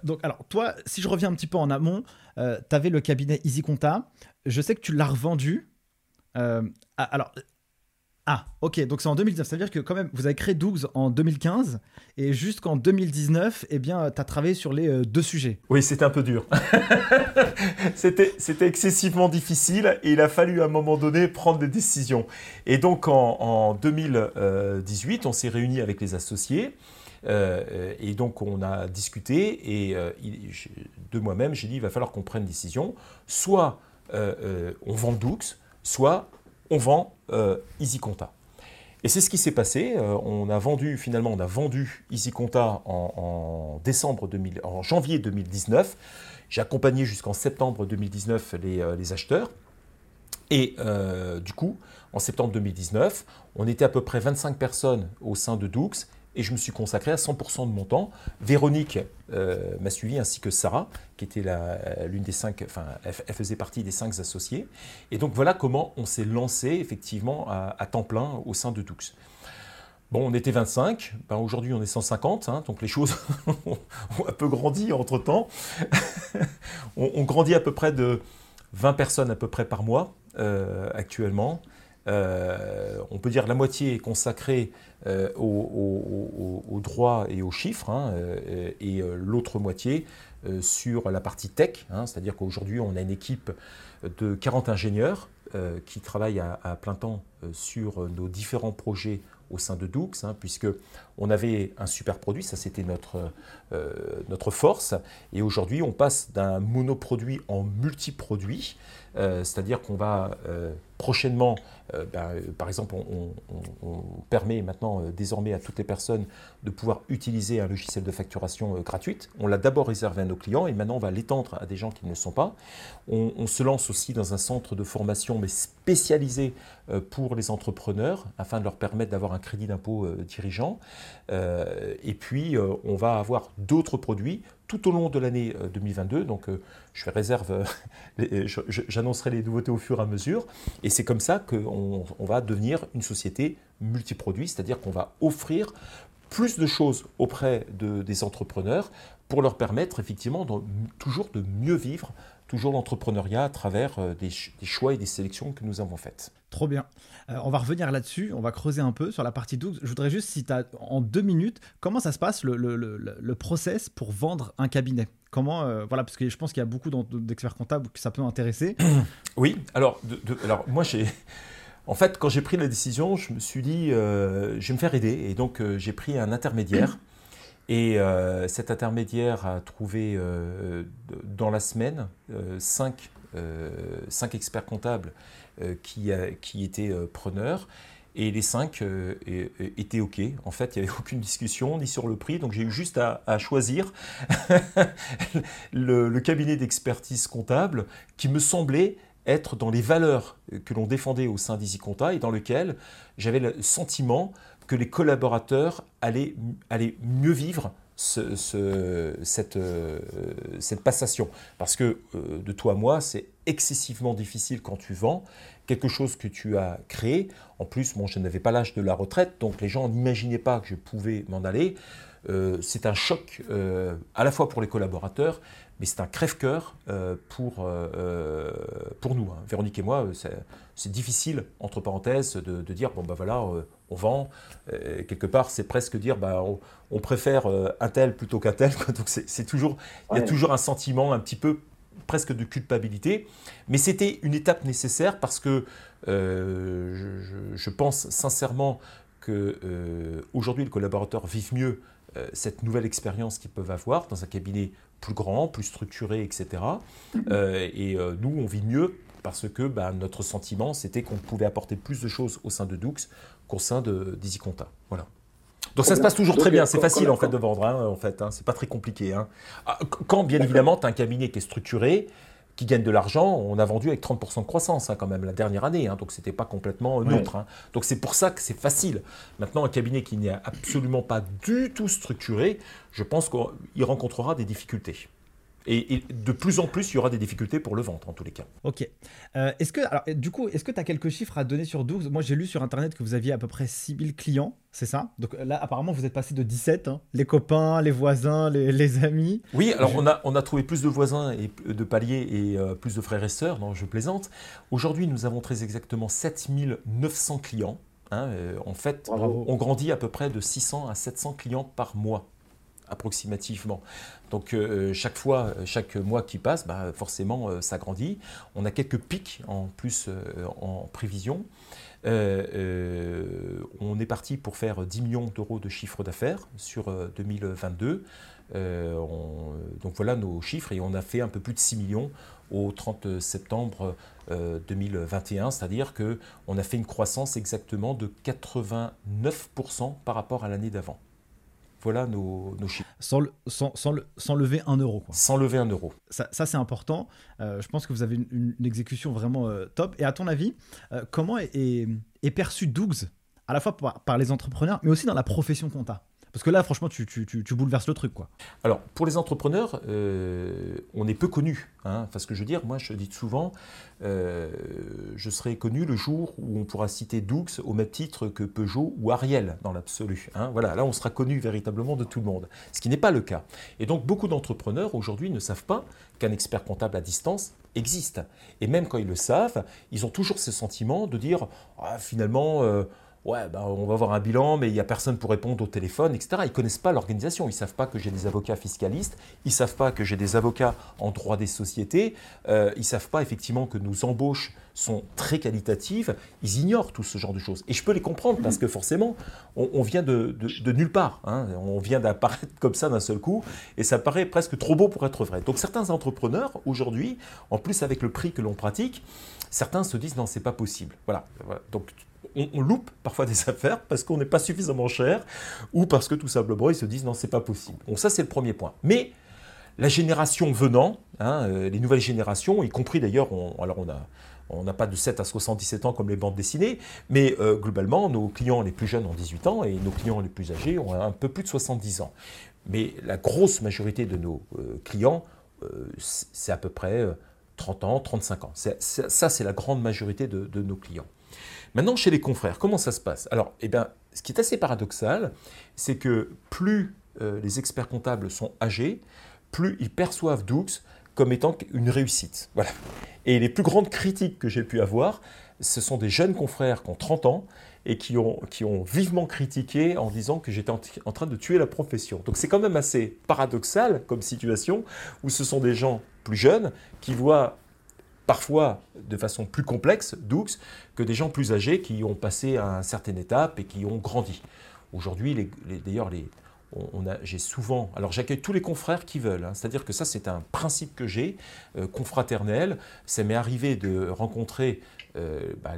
donc, alors, toi, si je reviens un petit peu en amont, tu avais le cabinet Easy Compta. Je sais que tu l'as revendu. alors, ah, ok, donc c'est en 2019. C'est-à-dire que quand même, vous avez créé Dougs en 2015 et jusqu'en 2019, eh bien, tu as travaillé sur les euh, deux sujets. Oui, c'était un peu dur. c'était, excessivement difficile et il a fallu à un moment donné prendre des décisions. Et donc en, 2018, on s'est réunis avec les associés. Euh, et donc on a discuté et euh, de moi-même, j'ai dit il va falloir qu'on prenne une décision. Soit on vend Doux, soit on vend euh, EasyConta. Et c'est ce qui s'est passé. Euh, on a vendu finalement, on a vendu EasyConta en, décembre en janvier 2019. J'ai accompagné jusqu'en septembre 2019 euh, les, acheteurs. Et du coup, en septembre 2019, on était à peu près 25 personnes au sein de Doux et je me suis consacré à 100% de mon temps. Véronique euh, m'a suivi ainsi que Sarah, qui était l'une des cinq, enfin, elle, faisait partie des cinq associés. Et donc voilà comment on s'est lancé effectivement à, temps plein au sein de Doux. Bon, on était 25, ben aujourd'hui on est 150, hein, donc les choses ont un peu grandi entre temps. on, grandit à peu près de 20 personnes à peu près par mois euh, actuellement. Euh, on peut dire la moitié est consacrée euh, aux, droits et aux chiffres, hein, euh, et l'autre moitié sur la partie tech, hein, c'est-à-dire qu'aujourd'hui on a une équipe de 40 ingénieurs qui travaillent à, plein temps sur nos différents projets au sein de Doux, hein, puisque on avait un super produit, ça c'était notre, notre force, et aujourd'hui on passe d'un monoproduit en multiproduit, c'est-à-dire qu'on va prochainement euh, ben, euh, par exemple, on, permet maintenant euh, désormais à toutes les personnes de pouvoir utiliser un logiciel de facturation gratuite. On l'a d'abord réservé à nos clients et maintenant on va l'étendre à des gens qui ne le sont pas. On, se lance aussi dans un centre de formation mais spécialisée euh, pour les entrepreneurs, afin de leur permettre d'avoir un crédit d'impôt dirigeant. et puis, on va avoir d'autres produits tout au long de l'année 2022. Donc, je fais réserve, j'annoncerai les nouveautés au fur et à mesure. Et c'est comme ça qu'on on va devenir une société multiproduit, c'est-à-dire qu'on va offrir plus de choses auprès de, des entrepreneurs pour leur permettre effectivement toujours de mieux vivre toujours l'entrepreneuriat à travers euh, des, choix et des sélections que nous avons faites. Trop bien. Euh, on va revenir là-dessus, on va creuser un peu sur la partie 12. Je voudrais juste, si tu as en deux minutes, comment ça se passe le, le, le, process pour vendre un cabinet? Comment, euh, voilà, parce que je pense qu'il y a beaucoup d'experts comptables que ça peut intéresser. Oui, alors, alors moi j'ai. En fait, quand j'ai pris la décision, je me suis dit, je vais me faire aider. Et donc, j'ai pris un intermédiaire et euh, cet intermédiaire a trouvé euh, dans la semaine euh, cinq, experts comptables qui, qui, étaient preneurs. Et les cinq étaient OK. En fait, il n'y avait aucune discussion ni sur le prix. Donc j'ai eu juste à, choisir le, cabinet d'expertise comptable qui me semblait être dans les valeurs que l'on défendait au sein d'Easy Compta et dans lequel j'avais le sentiment que les collaborateurs allaient, allaient mieux vivre ce, cette, euh, cette, passation. Parce que euh, de toi à moi, c'est excessivement difficile quand tu vends quelque chose que tu as créé. En plus, je n'avais pas l'âge de la retraite, donc les gens n'imaginaient pas que je pouvais m'en aller. Euh, c'est un choc à la fois pour les collaborateurs, mais c'est un crève-cœur pour, pour nous. Hein. Véronique et moi, c'est difficile, entre parenthèses, de, dire, bon ben voilà, on vend. quelque part, c'est presque dire, bah, on, préfère un tel plutôt qu'un tel. Donc c'est toujours, il y a toujours un sentiment un petit peu presque de culpabilité. Mais c'était une étape nécessaire parce que je, je, pense sincèrement que aujourd'hui le collaborateur vive mieux cette nouvelle expérience qu'ils peuvent avoir dans un cabinet plus grand, plus structuré, etc. et mhm. euh, euh, nous, on vit mieux parce que bah, notre sentiment, c'était qu'on pouvait apporter plus de choses au sein de Doux qu'au sein de d'EasyConta. Voilà. Donc ça se passe toujours très bien, c'est facile en fait de vendre, hein, en fait, hein. c'est pas très compliqué. Hein. Ah, quand bien évidemment tu as un cabinet qui est structuré, qui gagne de l'argent, on a vendu avec 30% de croissance hein, quand même la dernière année, donc c'était pas complètement neutre. Hein. Donc c'est pour ça que c'est facile. Maintenant, un cabinet qui n'est absolument pas du tout structuré, je pense qu'il rencontrera des difficultés. Et, de plus en plus, il y aura des difficultés pour le vendre, en tous les cas. Ok. Euh, est-ce que, alors, du coup, est-ce que tu as quelques chiffres à donner sur 12 Moi, j'ai lu sur Internet que vous aviez à peu près 6000 clients, c'est ça? Donc là, apparemment, vous êtes passé de 17, hein. les copains, les voisins, les, amis. Oui, alors on, a, on a trouvé plus de voisins et de paliers et euh, plus de frères et sœurs, non, je plaisante. Aujourd'hui, nous avons très exactement 7900 clients. Hein, euh, en fait, on grandit à peu près de 600 à 700 clients par mois approximativement. Donc euh, chaque fois, chaque mois qui passe, bah, forcément, euh, ça grandit. On a quelques pics en plus euh, en prévision. on est parti pour faire 10 millions d'euros de chiffre d'affaires sur 2022. donc voilà nos chiffres et on a fait un peu plus de 6 millions au 30 septembre 2021, c'est-à-dire qu'on a fait une croissance exactement de 89% par rapport à l'année d'avant. Voilà nos, chiffres. Sans, sans, lever un euro. Sans lever un euro. Ça, c'est important. Euh, je pense que vous avez une, exécution vraiment euh, top. Et à ton avis, euh, comment est, perçu Dougs, à la fois par, par, les entrepreneurs, mais aussi dans la profession compta parce que là, franchement, tu, bouleverses le truc. quoi. Alors, pour les entrepreneurs, euh, on est peu connu. Hein, parce que je veux dire, moi, je dis souvent, euh, je serai connu le jour où on pourra citer Doux au même titre que Peugeot ou Ariel dans l'absolu. Hein. voilà, là, on sera connu véritablement de tout le monde. Ce qui n'est pas le cas. Et donc, beaucoup d'entrepreneurs aujourd'hui ne savent pas qu'un expert comptable à distance existe. Et même quand ils le savent, ils ont toujours ce sentiment de dire, ah, finalement... Euh, ouais, bah, on va avoir un bilan, mais il n'y a personne pour répondre au téléphone, etc. Ils ne connaissent pas l'organisation, ils ne savent pas que j'ai des avocats fiscalistes, ils ne savent pas que j'ai des avocats en droit des sociétés, euh, ils ne savent pas effectivement que nos embauches sont très qualitatives, ils ignorent tout ce genre de choses. Et je peux les comprendre parce que forcément, on, vient de, nulle part, hein. on vient d'apparaître comme ça d'un seul coup, et ça paraît presque trop beau pour être vrai. Donc certains entrepreneurs, aujourd'hui, en plus avec le prix que l'on pratique, certains se disent non, c'est pas possible. Voilà. voilà. Donc on, loupe parfois des affaires parce qu'on n'est pas suffisamment cher ou parce que tout simplement ils se disent non, c'est pas possible. Bon, ça c'est le premier point. Mais la génération venant, hein, euh, les nouvelles générations, y compris d'ailleurs, alors on a, on n'a pas de 7 à 77 ans comme les bandes dessinées, mais globalement, nos clients les plus jeunes ont 18 ans et nos clients les plus âgés ont un peu plus de 70 ans. Mais la grosse majorité de nos clients, c'est à peu près 30 ans, 35 ans. ça, c'est la grande majorité de nos clients. Maintenant, chez les confrères, comment ça se passe? Alors, eh bien, ce qui est assez paradoxal, c'est que plus euh, les experts comptables sont âgés, plus ils perçoivent Doux comme étant une réussite. Voilà. Et les plus grandes critiques que j'ai pu avoir, ce sont des jeunes confrères qui ont 30 ans et qui ont, qui ont vivement critiqué en disant que j'étais en, train de tuer la profession. Donc c'est quand même assez paradoxal comme situation où ce sont des gens plus jeunes qui voient parfois de façon plus complexe, Doux, que des gens plus âgés qui ont passé à une certaine étape et qui ont grandi. Aujourd'hui, d'ailleurs, on, j'ai souvent, alors j'accueille tous les confrères qui veulent, hein. c'est-à-dire que ça c'est un principe que j'ai, euh, confraternel. Ça m'est arrivé de rencontrer euh, bah,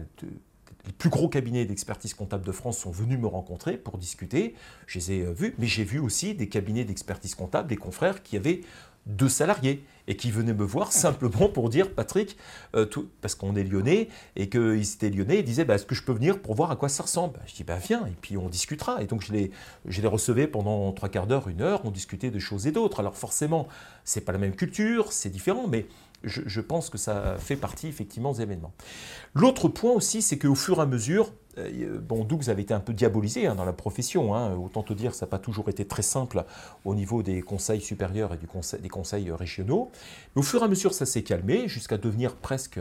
les plus gros cabinets d'expertise comptable de France sont venus me rencontrer pour discuter. Je les ai euh, vus, mais j'ai vu aussi des cabinets d'expertise comptable, des confrères qui avaient deux salariés et qui venaient me voir simplement pour dire Patrick, euh, tout, parce qu'on est lyonnais et qu'ils étaient lyonnais, ils disaient bah, Est-ce que je peux venir pour voir à quoi ça ressemble? Je dis bah, Viens, et puis on discutera. Et donc je les, je les recevais pendant trois quarts d'heure, une heure, on discutait de choses et d'autres. Alors forcément, c'est pas la même culture, c'est différent, mais je, pense que ça fait partie effectivement des événements. L'autre point aussi, c'est qu'au fur et à mesure, bon, Doug avait été un peu diabolisé hein, dans la profession, hein. autant te dire, ça n'a pas toujours été très simple au niveau des conseils supérieurs et des conseils régionaux. Mais au fur et à mesure, ça s'est calmé jusqu'à devenir presque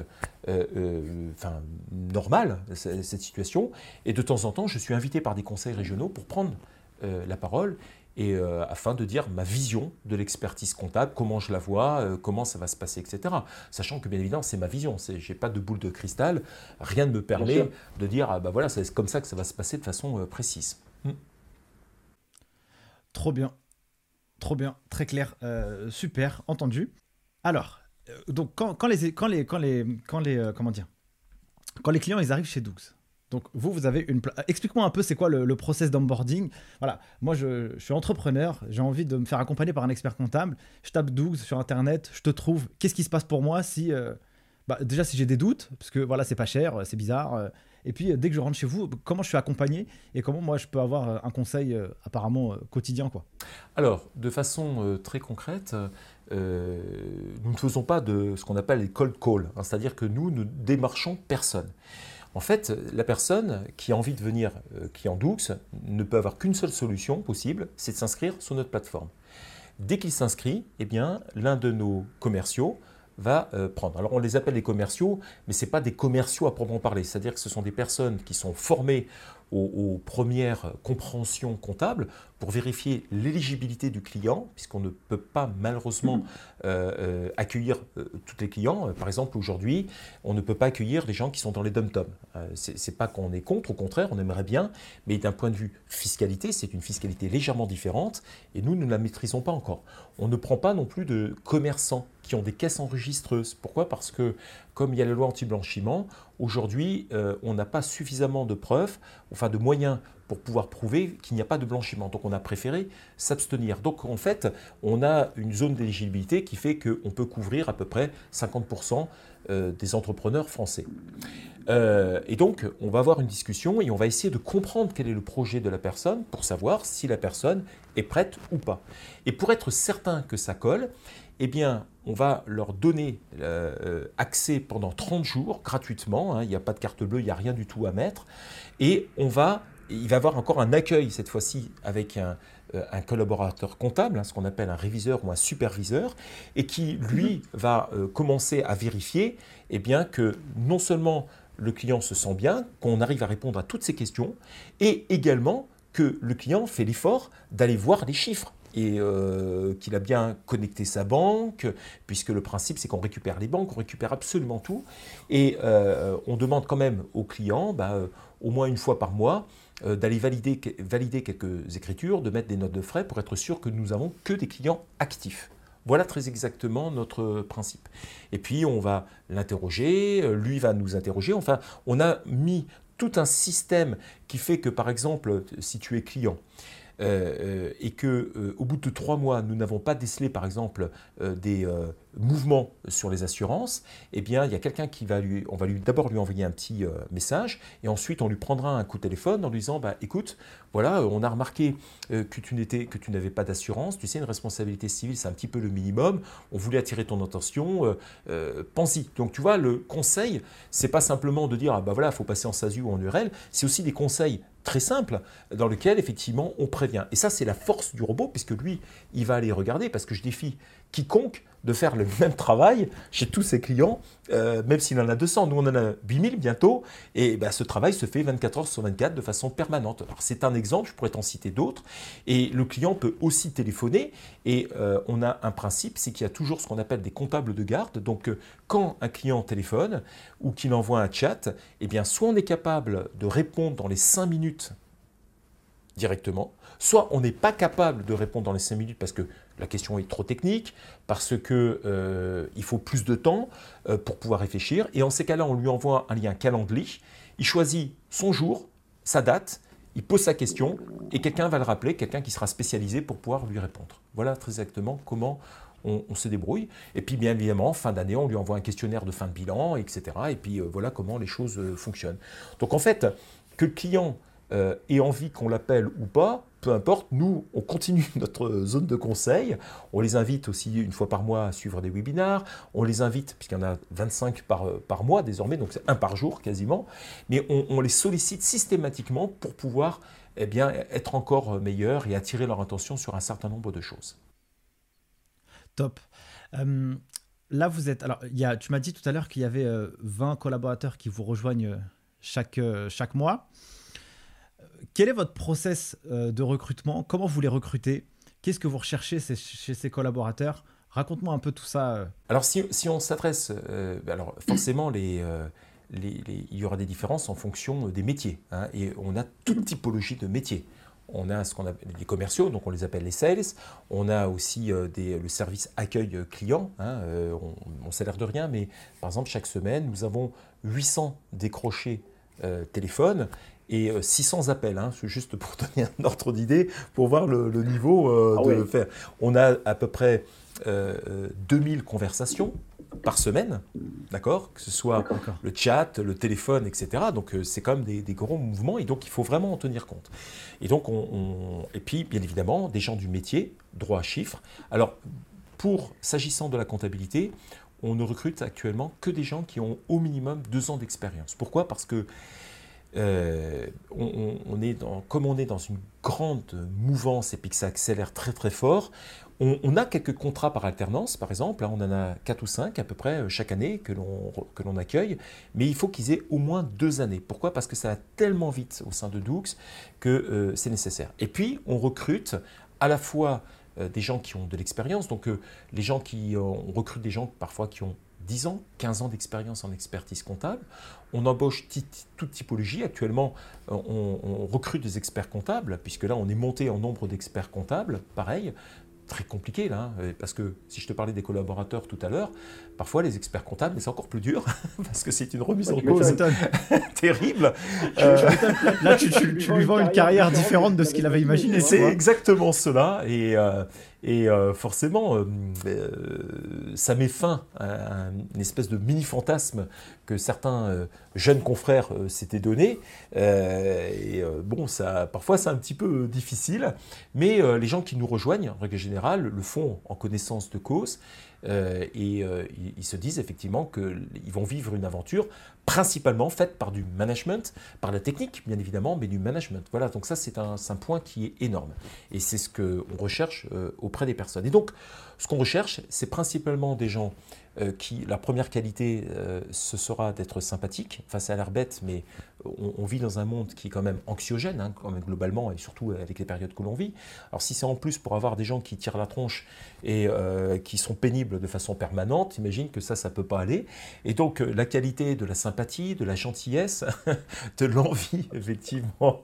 euh, euh, normal, cette situation. Et de temps en temps, je suis invité par des conseils régionaux pour prendre la parole et euh, afin de dire ma vision de l'expertise comptable, comment je la vois, euh, comment ça va se passer, etc. Sachant que bien évidemment c'est ma vision, je n'ai pas de boule de cristal, rien ne me permet de dire ah bah voilà c'est comme ça que ça va se passer de façon euh, précise. Hmm. Trop bien, trop bien, très clair, super, entendu. Alors donc quand, les quand les quand les quand les comment dire quand les clients ils arrivent chez Doux, donc vous, vous avez une... Explique-moi un peu c'est quoi le, process d'onboarding? Voilà, moi je, suis entrepreneur, j'ai envie de me faire accompagner par un expert comptable. Je tape Doug sur Internet, je te trouve. Qu'est-ce qui se passe pour moi si... Euh, bah, déjà si j'ai des doutes, parce que voilà, c'est pas cher, c'est bizarre. Euh, et puis dès que je rentre chez vous, comment je suis accompagné et comment moi je peux avoir euh, un conseil apparemment quotidien quoi? Alors, de façon très concrète, nous ne faisons pas de ce qu'on appelle les cold calls, hein, c'est-à-dire que nous ne démarchons personne. En fait, la personne qui a envie de venir euh, qui en Doux ne peut avoir qu'une seule solution possible, c'est de s'inscrire sur notre plateforme. Dès qu'il s'inscrit, eh bien, l'un de nos commerciaux va euh, prendre. Alors on les appelle les commerciaux, mais ce n'est pas des commerciaux à proprement parler, c'est-à-dire que ce sont des personnes qui sont formées aux, premières compréhensions comptables pour vérifier l'éligibilité du client, puisqu'on ne peut pas malheureusement euh, euh, accueillir euh, tous les clients. Par exemple, aujourd'hui, on ne peut pas accueillir des gens qui sont dans les dom-toms. Ce n'est pas qu'on est contre, au contraire, on aimerait bien, mais d'un point de vue fiscalité, c'est une fiscalité légèrement différente, et nous, nous ne la maîtrisons pas encore. On ne prend pas non plus de commerçants qui ont des caisses enregistreuses. Pourquoi? Parce que comme il y a la loi anti-blanchiment, aujourd'hui, euh, on n'a pas suffisamment de preuves, enfin de moyens pour pouvoir prouver qu'il n'y a pas de blanchiment. Donc on a préféré s'abstenir. Donc en fait, on a une zone d'éligibilité qui fait qu'on peut couvrir à peu près 50% euh, des entrepreneurs français. Euh, et donc, on va avoir une discussion et on va essayer de comprendre quel est le projet de la personne pour savoir si la personne est prête ou pas. Et pour être certain que ça colle, eh bien, on va leur donner euh, accès pendant 30 jours gratuitement. Hein. il n'y a pas de carte bleue, il n'y a rien du tout à mettre. Et on va, il va y avoir encore un accueil cette fois-ci avec un, euh, collaborateur comptable, hein, ce qu'on appelle un réviseur ou un superviseur, et qui, lui, mhm. va euh, commencer à vérifier eh bien, que non seulement le client se sent bien, qu'on arrive à répondre à toutes ses questions, et également que le client fait l'effort d'aller voir les chiffres et euh, qu'il a bien connecté sa banque, puisque le principe c'est qu'on récupère les banques, on récupère absolument tout, et euh, on demande quand même aux clients, bah, euh, au moins une fois par mois, d'aller valider, valider quelques écritures, de mettre des notes de frais pour être sûr que nous avons que des clients actifs. Voilà très exactement notre principe. Et puis on va l'interroger, lui va nous interroger. Enfin, on a mis tout un système qui fait que, par exemple, si tu es client, euh, euh, et que euh, au bout de trois mois, nous n'avons pas décelé, par exemple, des mouvement sur les assurances, eh bien, il y a quelqu'un qui va lui, on va d'abord lui envoyer un petit euh, message, et ensuite on lui prendra un coup de téléphone en lui disant, bah, écoute, voilà, on a remarqué que tu n'étais, n'avais pas d'assurance, tu sais, une responsabilité civile, c'est un petit peu le minimum. On voulait attirer ton attention, pense-y. Donc, tu vois, le conseil, c'est pas simplement de dire, ah bah voilà, il faut passer en SASU ou en URL, c'est aussi des conseils très simple dans lequel effectivement on prévient. Et ça c'est la force du robot puisque lui il va aller regarder parce que je défie quiconque de faire le même travail chez tous ses clients, euh, même s'il en a 200. Nous, on en a 8000 bientôt, et ben, ce travail se fait 24 heures sur 24 de façon permanente. Alors, c'est un exemple, je pourrais t'en citer d'autres, et le client peut aussi téléphoner, et euh, on a un principe, c'est qu'il y a toujours ce qu'on appelle des comptables de garde. Donc, euh, quand un client téléphone ou qu'il envoie un chat, eh bien, soit on est capable de répondre dans les 5 minutes directement, soit on n'est pas capable de répondre dans les 5 minutes parce que la question est trop technique, parce qu'il euh, faut plus de temps euh, pour pouvoir réfléchir, et en ces cas-là, on lui envoie un lien calendrier, il choisit son jour, sa date, il pose sa question, et quelqu'un va le rappeler, quelqu'un qui sera spécialisé pour pouvoir lui répondre. Voilà très exactement comment on, se débrouille. Et puis bien évidemment, fin d'année, on lui envoie un questionnaire de fin de bilan, etc. Et puis euh, voilà comment les choses fonctionnent. Donc en fait, que le client euh, et envie qu'on l'appelle ou pas, peu importe, nous, on continue notre zone de conseil. On les invite aussi une fois par mois à suivre des webinars. On les invite, puisqu'il y en a 25 par, par mois désormais, donc c'est un par jour quasiment. Mais on, les sollicite systématiquement pour pouvoir eh bien, être encore meilleurs et attirer leur attention sur un certain nombre de choses. Top. Euh, là, vous êtes. Alors, y a, tu m'as dit tout à l'heure qu'il y avait 20 euh, collaborateurs qui vous rejoignent chaque, chaque mois quel est votre process euh, de recrutement? Comment vous les recrutez? Qu'est-ce que vous recherchez chez ces collaborateurs? Raconte-moi un peu tout ça. Euh. Alors, si, on s'adresse, euh, alors forcément, il y aura des différences en fonction des métiers. Hein, et on a toute typologie de métiers. On a ce qu'on appelle les commerciaux, donc on les appelle les sales. On a aussi le service accueil client. Hein, on ne s'alerte de rien, mais par exemple, chaque semaine, nous avons 800 décrochés téléphone et 600 euh, appels, hein, juste pour donner un ordre d'idée, pour voir le, niveau euh, ah de faire. On a à peu près 2000 euh, conversations par semaine, d'accord? Que ce soit le chat, le téléphone, etc. Donc c'est quand même des, gros mouvements et donc il faut vraiment en tenir compte. Et donc on, et puis bien évidemment des gens du métier, droit à chiffres. Alors pour s'agissant de la comptabilité, on ne recrute actuellement que des gens qui ont au minimum deux ans d'expérience. Pourquoi? Parce que euh, on, est dans, comme on est dans une grande mouvance et puis que ça accélère très très fort, on, a quelques contrats par alternance, par exemple, on en a 4 ou 5 à peu près euh, chaque année que l'on accueille, mais il faut qu'ils aient au moins deux années. Pourquoi? Parce que ça va tellement vite au sein de Doux que euh, c'est nécessaire. Et puis, on recrute à la fois des gens qui ont de l'expérience, donc les gens qui, on recrute des gens parfois qui ont 10 ans, 15 ans d'expérience en expertise comptable. On embauche toute typologie. Actuellement, euh, on, recrute des experts comptables, puisque là, on est monté en nombre d'experts comptables. Pareil, très compliqué là, hein, parce que si je te parlais des collaborateurs tout à l'heure, parfois les experts comptables, c'est encore plus dur, parce que c'est une remise en cause terrible. Euh, là, tu, lui vends une carrière différente de ce qu'il avait imaginé. C'est exactement cela, et, euh, et euh, forcément, euh, euh, ça met fin à une espèce de mini-fantasme que certains jeunes confrères s'étaient donné. et bon, ça, parfois c'est un petit peu difficile, mais les gens qui nous rejoignent, en règle générale, le font en connaissance de cause. Euh, et euh, ils se disent effectivement qu'ils vont vivre une aventure principalement faite par du management, par la technique bien évidemment, mais du management. Voilà, donc ça c'est un, point qui est énorme. Et c'est ce qu'on recherche euh, auprès des personnes. Et donc, ce qu'on recherche, c'est principalement des gens qui, la première qualité, ce sera d'être sympathique. Enfin, ça a l'air bête, mais on, vit dans un monde qui est quand même anxiogène, hein, quand même globalement, et surtout avec les périodes que l'on vit. Alors, si c'est en plus pour avoir des gens qui tirent la tronche et euh, qui sont pénibles de façon permanente, imagine que ça, ça peut pas aller. Et donc, la qualité de la sympathie, de la gentillesse, de l'envie, effectivement,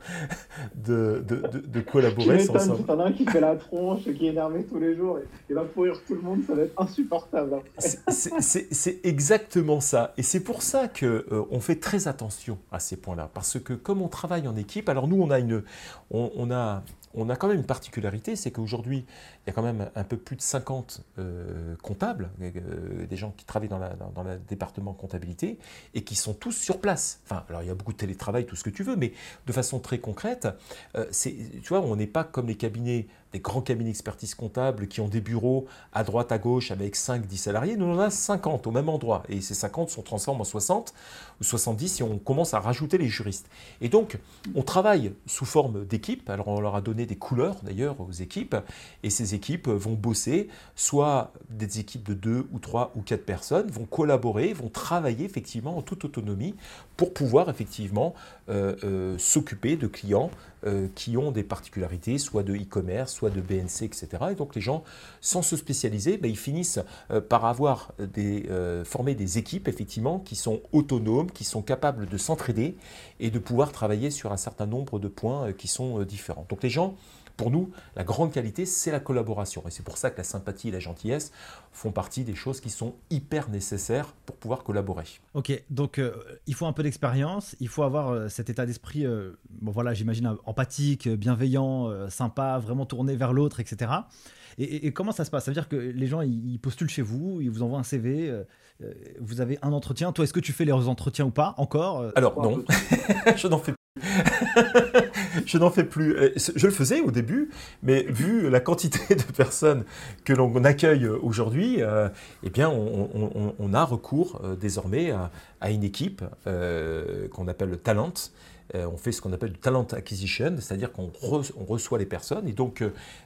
de, de, de, collaborer. Tu un qui fait la tronche, qui est énervé tous les jours, et, va pourrir tout le monde, ça va être insupportable. C'est exactement ça. Et c'est pour ça qu'on euh, fait très attention à ces Parce que comme on travaille en équipe, alors nous, on a, une, on, a, on a quand même une particularité, c'est qu'aujourd'hui, il y a quand même un peu plus de 50 euh, comptables, euh, des gens qui travaillent dans, le département comptabilité, et qui sont tous sur place. Enfin, alors il y a beaucoup de télétravail, tout ce que tu veux, mais de façon très concrète, euh, tu vois, on n'est pas comme les cabinets des grands cabinets d'expertise comptable qui ont des bureaux à droite, à gauche avec 5-10 salariés. Nous, on en a 50 au même endroit. Et ces 50 sont transformés en 60 ou 70 si on commence à rajouter les juristes. Et donc, on travaille sous forme d'équipe. Alors, on leur a donné des couleurs d'ailleurs aux équipes. Et ces équipes vont bosser, soit des équipes de 2 ou 3 ou 4 personnes, vont collaborer, vont travailler effectivement en toute autonomie pour pouvoir effectivement euh, euh, s'occuper de clients euh, qui ont des particularités, soit de e-commerce, soit de BNC, etc. Et donc les gens, sans se spécialiser, ben, ils finissent par avoir des, former des équipes effectivement qui sont autonomes, qui sont capables de s'entraider et de pouvoir travailler sur un certain nombre de points qui sont différents. Donc les gens pour nous, la grande qualité, c'est la collaboration. Et c'est pour ça que la sympathie et la gentillesse font partie des choses qui sont hyper nécessaires pour pouvoir collaborer. Ok, donc euh, il faut un peu d'expérience, il faut avoir euh, cet état d'esprit, euh, bon voilà, j'imagine empathique, bienveillant, sympa, vraiment tourné vers l'autre, etc. Et, comment ça se passe? Ça veut dire que les gens, ils, postulent chez vous, ils vous envoient un CV, vous avez un entretien. Toi, est-ce que tu fais les entretiens ou pas encore Alors non, je n'en fais je n'en fais plus. Euh, je le faisais au début, mais vu la quantité de personnes que l'on accueille aujourd'hui, euh, eh bien, on, a recours euh, désormais à, une équipe qu'on appelle le talent. On fait ce qu'on appelle du talent acquisition, c'est-à-dire qu'on reçoit les personnes. Et donc,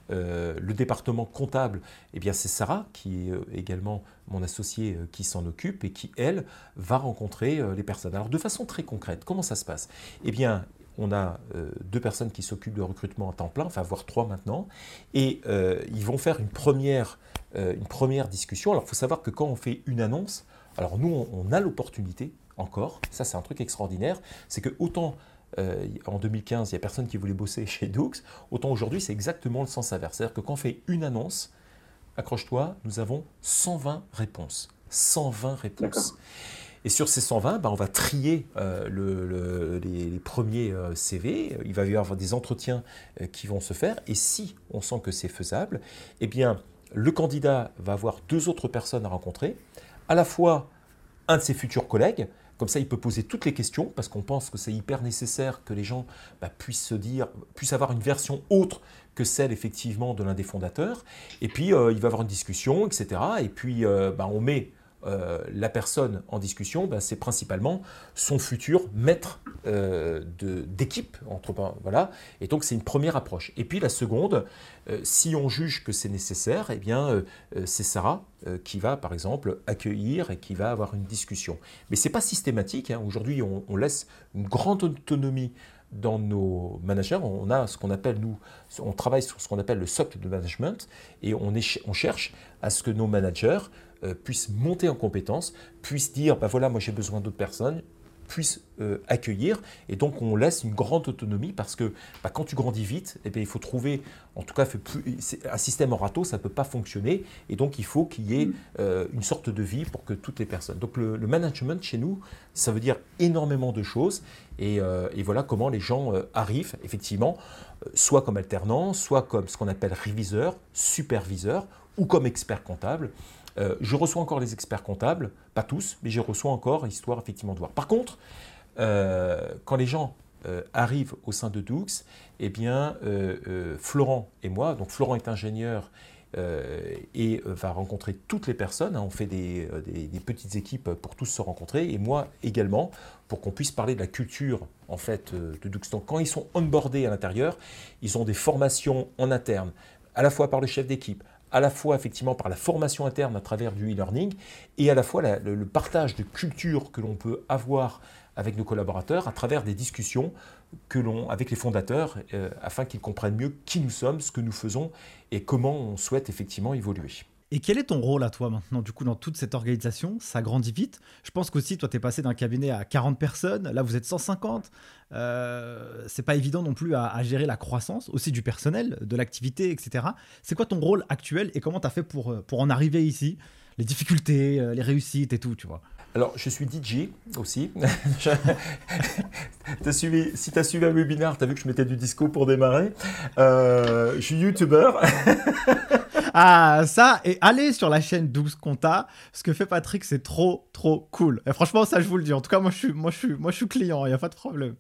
le département comptable, eh bien, c'est Sarah, qui est également mon associé qui s'en occupe et qui, elle, va rencontrer les personnes. Alors, de façon très concrète, comment ça se passe? Eh bien, on a euh, deux personnes qui s'occupent de recrutement à temps plein, enfin voire trois maintenant, et euh, ils vont faire une première, euh, une première discussion. Alors il faut savoir que quand on fait une annonce, alors nous on, a l'opportunité encore, ça c'est un truc extraordinaire, c'est que autant en 2015 il n'y a personne qui voulait bosser chez Doux, autant aujourd'hui c'est exactement le sens inverse. C'est-à-dire que quand on fait une annonce, accroche-toi, nous avons 120 réponses. 120 réponses. Et sur ces 120, bah, on va trier euh, les, premiers euh, CV. Il va y avoir des entretiens euh, qui vont se faire. Et si on sent que c'est faisable, eh bien, le candidat va avoir deux autres personnes à rencontrer, à la fois un de ses futurs collègues, comme ça, il peut poser toutes les questions parce qu'on pense que c'est hyper nécessaire que les gens bah, puissent se dire, puissent avoir une version autre que celle effectivement de l'un des fondateurs. Et puis, il va avoir une discussion, etc. Et puis, bah, on met euh, la personne en discussion, ben, c'est principalement son futur maître euh, d'équipe. Voilà. Et donc, c'est une première approche. Et puis, la seconde, euh, si on juge que c'est nécessaire, eh bien, c'est Sarah qui va, par exemple, accueillir et qui va avoir une discussion. Mais ce n'est pas systématique. Hein. Aujourd'hui, on, laisse une grande autonomie dans nos managers, on a ce qu'on appelle, nous, on travaille sur ce qu'on appelle le socle de management et on, on cherche à ce que nos managers euh, puissent monter en compétence, puissent dire, bah voilà, moi j'ai besoin d'autres personnes, puissent euh, accueillir. Et donc on laisse une grande autonomie parce que bah, quand tu grandis vite, eh bien, il faut trouver, en tout cas un système en râteau, ça ne peut pas fonctionner. Et donc il faut qu'il y ait euh, une sorte de vie pour que toutes les personnes. Donc le, management chez nous, ça veut dire énormément de choses. Et, voilà comment les gens arrivent, effectivement, soit comme alternants, soit comme ce qu'on appelle réviseur, superviseur ou comme expert comptable. Euh, je reçois encore les experts comptables, pas tous, mais je reçois encore, histoire effectivement de voir. Par contre, euh, quand les gens euh, arrivent au sein de Doux, eh bien, Florent et moi, donc Florent est ingénieur et va rencontrer toutes les personnes. Hein. on fait des, petites équipes pour tous se rencontrer, et moi également, pour qu'on puisse parler de la culture en fait de Doux. Donc, quand ils sont onboardés à l'intérieur, ils ont des formations en interne, à la fois par le chef d'équipe, à la fois effectivement par la formation interne à travers du e-learning et à la fois le, partage de culture que l'on peut avoir avec nos collaborateurs à travers des discussions que l'on avec les fondateurs euh, afin qu'ils comprennent mieux qui nous sommes, ce que nous faisons et comment on souhaite effectivement évoluer. Et quel est ton rôle à toi maintenant, du coup, dans toute cette organisation? Ça grandit vite. Je pense qu'aussi, toi, tu es passé d'un cabinet à 40 personnes. Là, vous êtes 150. Euh, c'est pas évident non plus à, gérer la croissance, aussi du personnel, de l'activité, etc. C'est quoi ton rôle actuel et comment tu as fait pour, euh, pour en arriver ici? Les difficultés, euh, les réussites et tout, tu vois Alors, je suis DJ aussi. as suivi, si tu as suivi un webinaire, tu as vu que je mettais du disco pour démarrer. Euh, je suis youtubeur. ah, ça, et allez sur la chaîne 12 Compta. Ce que fait Patrick, c'est trop, trop cool. Et franchement, ça, je vous le dis. En tout cas, moi, je suis, moi, je suis, moi, je suis client, il n'y a pas de problème.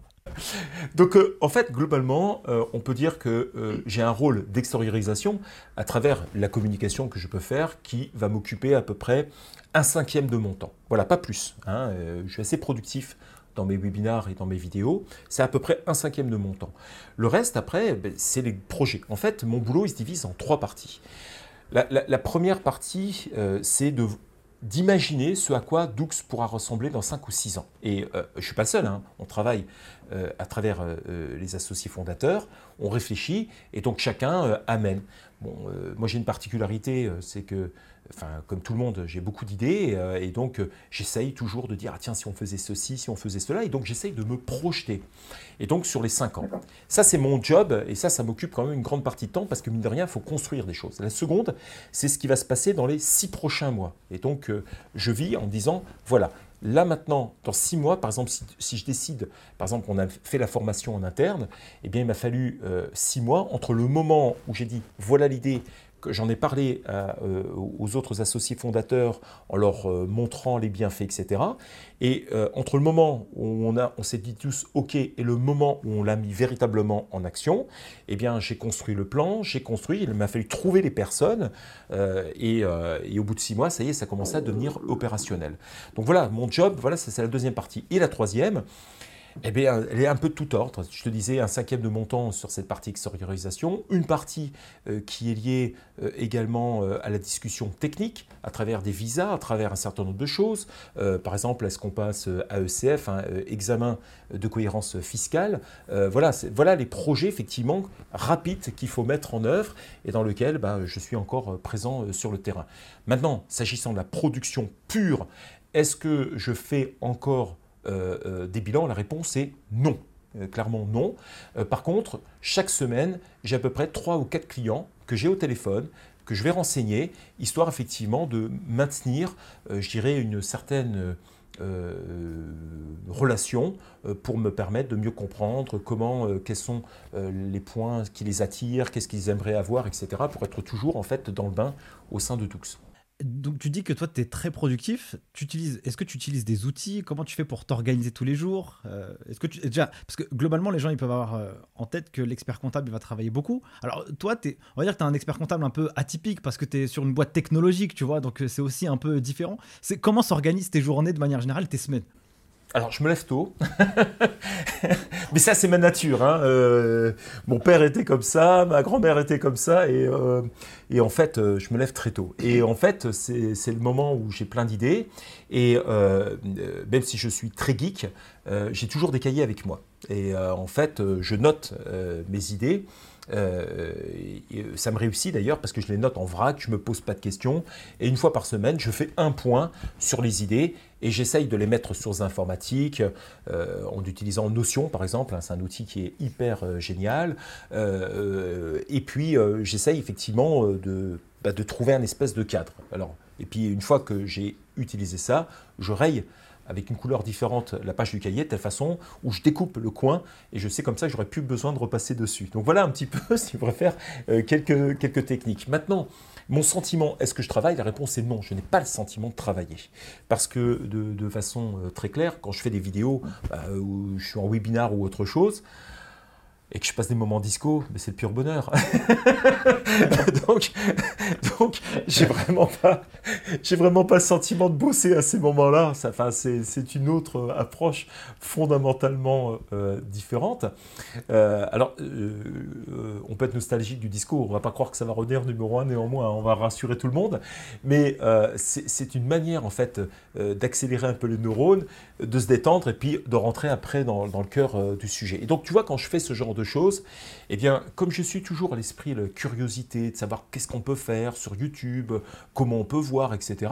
Donc, euh, en fait, globalement, euh, on peut dire que euh, j'ai un rôle d'extériorisation à travers la communication que je peux faire qui va m'occuper à peu près un cinquième de mon temps. Voilà, pas plus. Hein, je suis assez productif dans mes webinars et dans mes vidéos, c'est à peu près un cinquième de mon temps. Le reste, après, ben, c'est les projets. En fait, mon boulot, il se divise en trois parties. La, première partie, c'est de d'imaginer ce à quoi Doux pourra ressembler dans 5 ou 6 ans. Et je ne suis pas seul, hein. on travaille euh, à travers euh, euh, les associés fondateurs, on réfléchit et donc chacun amène. Bon, moi j'ai une particularité, c'est que, enfin, comme tout le monde, j'ai beaucoup d'idées et donc j'essaye toujours de dire ah tiens si on faisait ceci, si on faisait cela et donc j'essaye de me projeter. Et donc sur les 5 ans. Ça c'est mon job et ça ça m'occupe quand même une grande partie de temps parce que mine de rien il faut construire des choses. La seconde c'est ce qui va se passer dans les 6 prochains mois et donc je vis en disant voilà Là maintenant, dans six mois, par exemple, si, je décide, par exemple, qu'on a fait la formation en interne, eh bien, il m'a fallu euh, six mois entre le moment où j'ai dit voilà l'idée, j'en ai parlé euh, aux autres associés fondateurs en leur euh, montrant les bienfaits, etc. Et euh, entre le moment où on, on s'est dit tous OK et le moment où on l'a mis véritablement en action, eh bien j'ai construit le plan, j'ai construit, il m'a fallu trouver les personnes et, et, au bout de six mois, ça y est, ça commençait à devenir opérationnel. Donc voilà, mon job, voilà, c'est la deuxième partie. Et la troisième, eh bien, elle est un peu de tout ordre. Je te disais un cinquième de montant sur cette partie extériorisation, une partie euh, qui est liée euh, également euh, à la discussion technique, à travers des visas, à travers un certain nombre de choses. par exemple, est-ce qu'on passe à ECF, un examen de cohérence fiscale? Voilà, voilà les projets effectivement rapides qu'il faut mettre en œuvre et dans lesquels bah, je suis encore présent sur le terrain. Maintenant, s'agissant de la production pure, est-ce que je fais encore des bilans La réponse est non. Euh, clairement non. par contre, chaque semaine, j'ai à peu près 3 ou 4 clients que j'ai au téléphone, que je vais renseigner, histoire effectivement de maintenir, je dirais, une certaine relation pour me permettre de mieux comprendre comment, quels sont les points qui les attirent, qu'est-ce qu'ils aimeraient avoir, etc., pour être toujours en fait dans le bain au sein de Tux. Donc tu dis que toi tu es très productif. Est-ce que tu utilises des outils? Comment tu fais pour t'organiser tous les jours? Euh, Est-ce que tu déjà parce que globalement les gens ils peuvent avoir euh, en tête que l'expert comptable il va travailler beaucoup. Alors toi es, on va dire que tu es un expert comptable un peu atypique parce que tu es sur une boîte technologique, tu vois, donc euh, c'est aussi un peu différent. C'est comment s'organisent tes journées de manière générale, tes semaines? Alors, je me lève tôt. Mais ça, c'est ma nature. Hein. Euh, mon père était comme ça, ma grand-mère était comme ça. Et, euh, en fait, euh, je me lève très tôt. Et en fait, c'est le moment où j'ai plein d'idées. Et même si je suis très geek, j'ai toujours des cahiers avec moi. Et en fait, je note mes idées. Euh, ça me réussit d'ailleurs parce que je les note en vrac, je ne me pose pas de questions. Et une fois par semaine, je fais un point sur les idées et j'essaye de les mettre sur informatique euh, en utilisant Notion par exemple. Hein, c'est un outil qui est hyper euh, génial. et puis j'essaye effectivement de, bah, de trouver un espèce de cadre. Alors, et puis une fois que j'ai utilisé ça, je raye avec une couleur différente la page du cahier de telle façon où je découpe le coin et je sais comme ça que j'aurais plus besoin de repasser dessus. Donc voilà un petit peu, si vous préférez, euh, quelques, quelques techniques. Maintenant, mon sentiment, est-ce que je travaille? La réponse est non, je n'ai pas le sentiment de travailler. Parce que de, façon euh, très claire, quand je fais des vidéos bah, où je suis en webinar ou autre chose, et que je passe des moments disco, mais c'est le pur bonheur. donc, donc j'ai vraiment pas, j'ai vraiment pas le sentiment de bosser à ces moments-là. Enfin, c'est une autre approche fondamentalement euh, différente. Euh, alors, euh, on peut être nostalgique du disco. On va pas croire que ça va revenir numéro un néanmoins. On va rassurer tout le monde, mais c'est une manière en fait d'accélérer un peu les neurones, de se détendre et puis de rentrer après dans, dans le cœur du sujet. Et donc, tu vois, quand je fais ce genre de choses, eh bien, comme je suis toujours à l'esprit la curiosité de savoir qu'est-ce qu'on peut faire sur YouTube, comment on peut voir, etc.,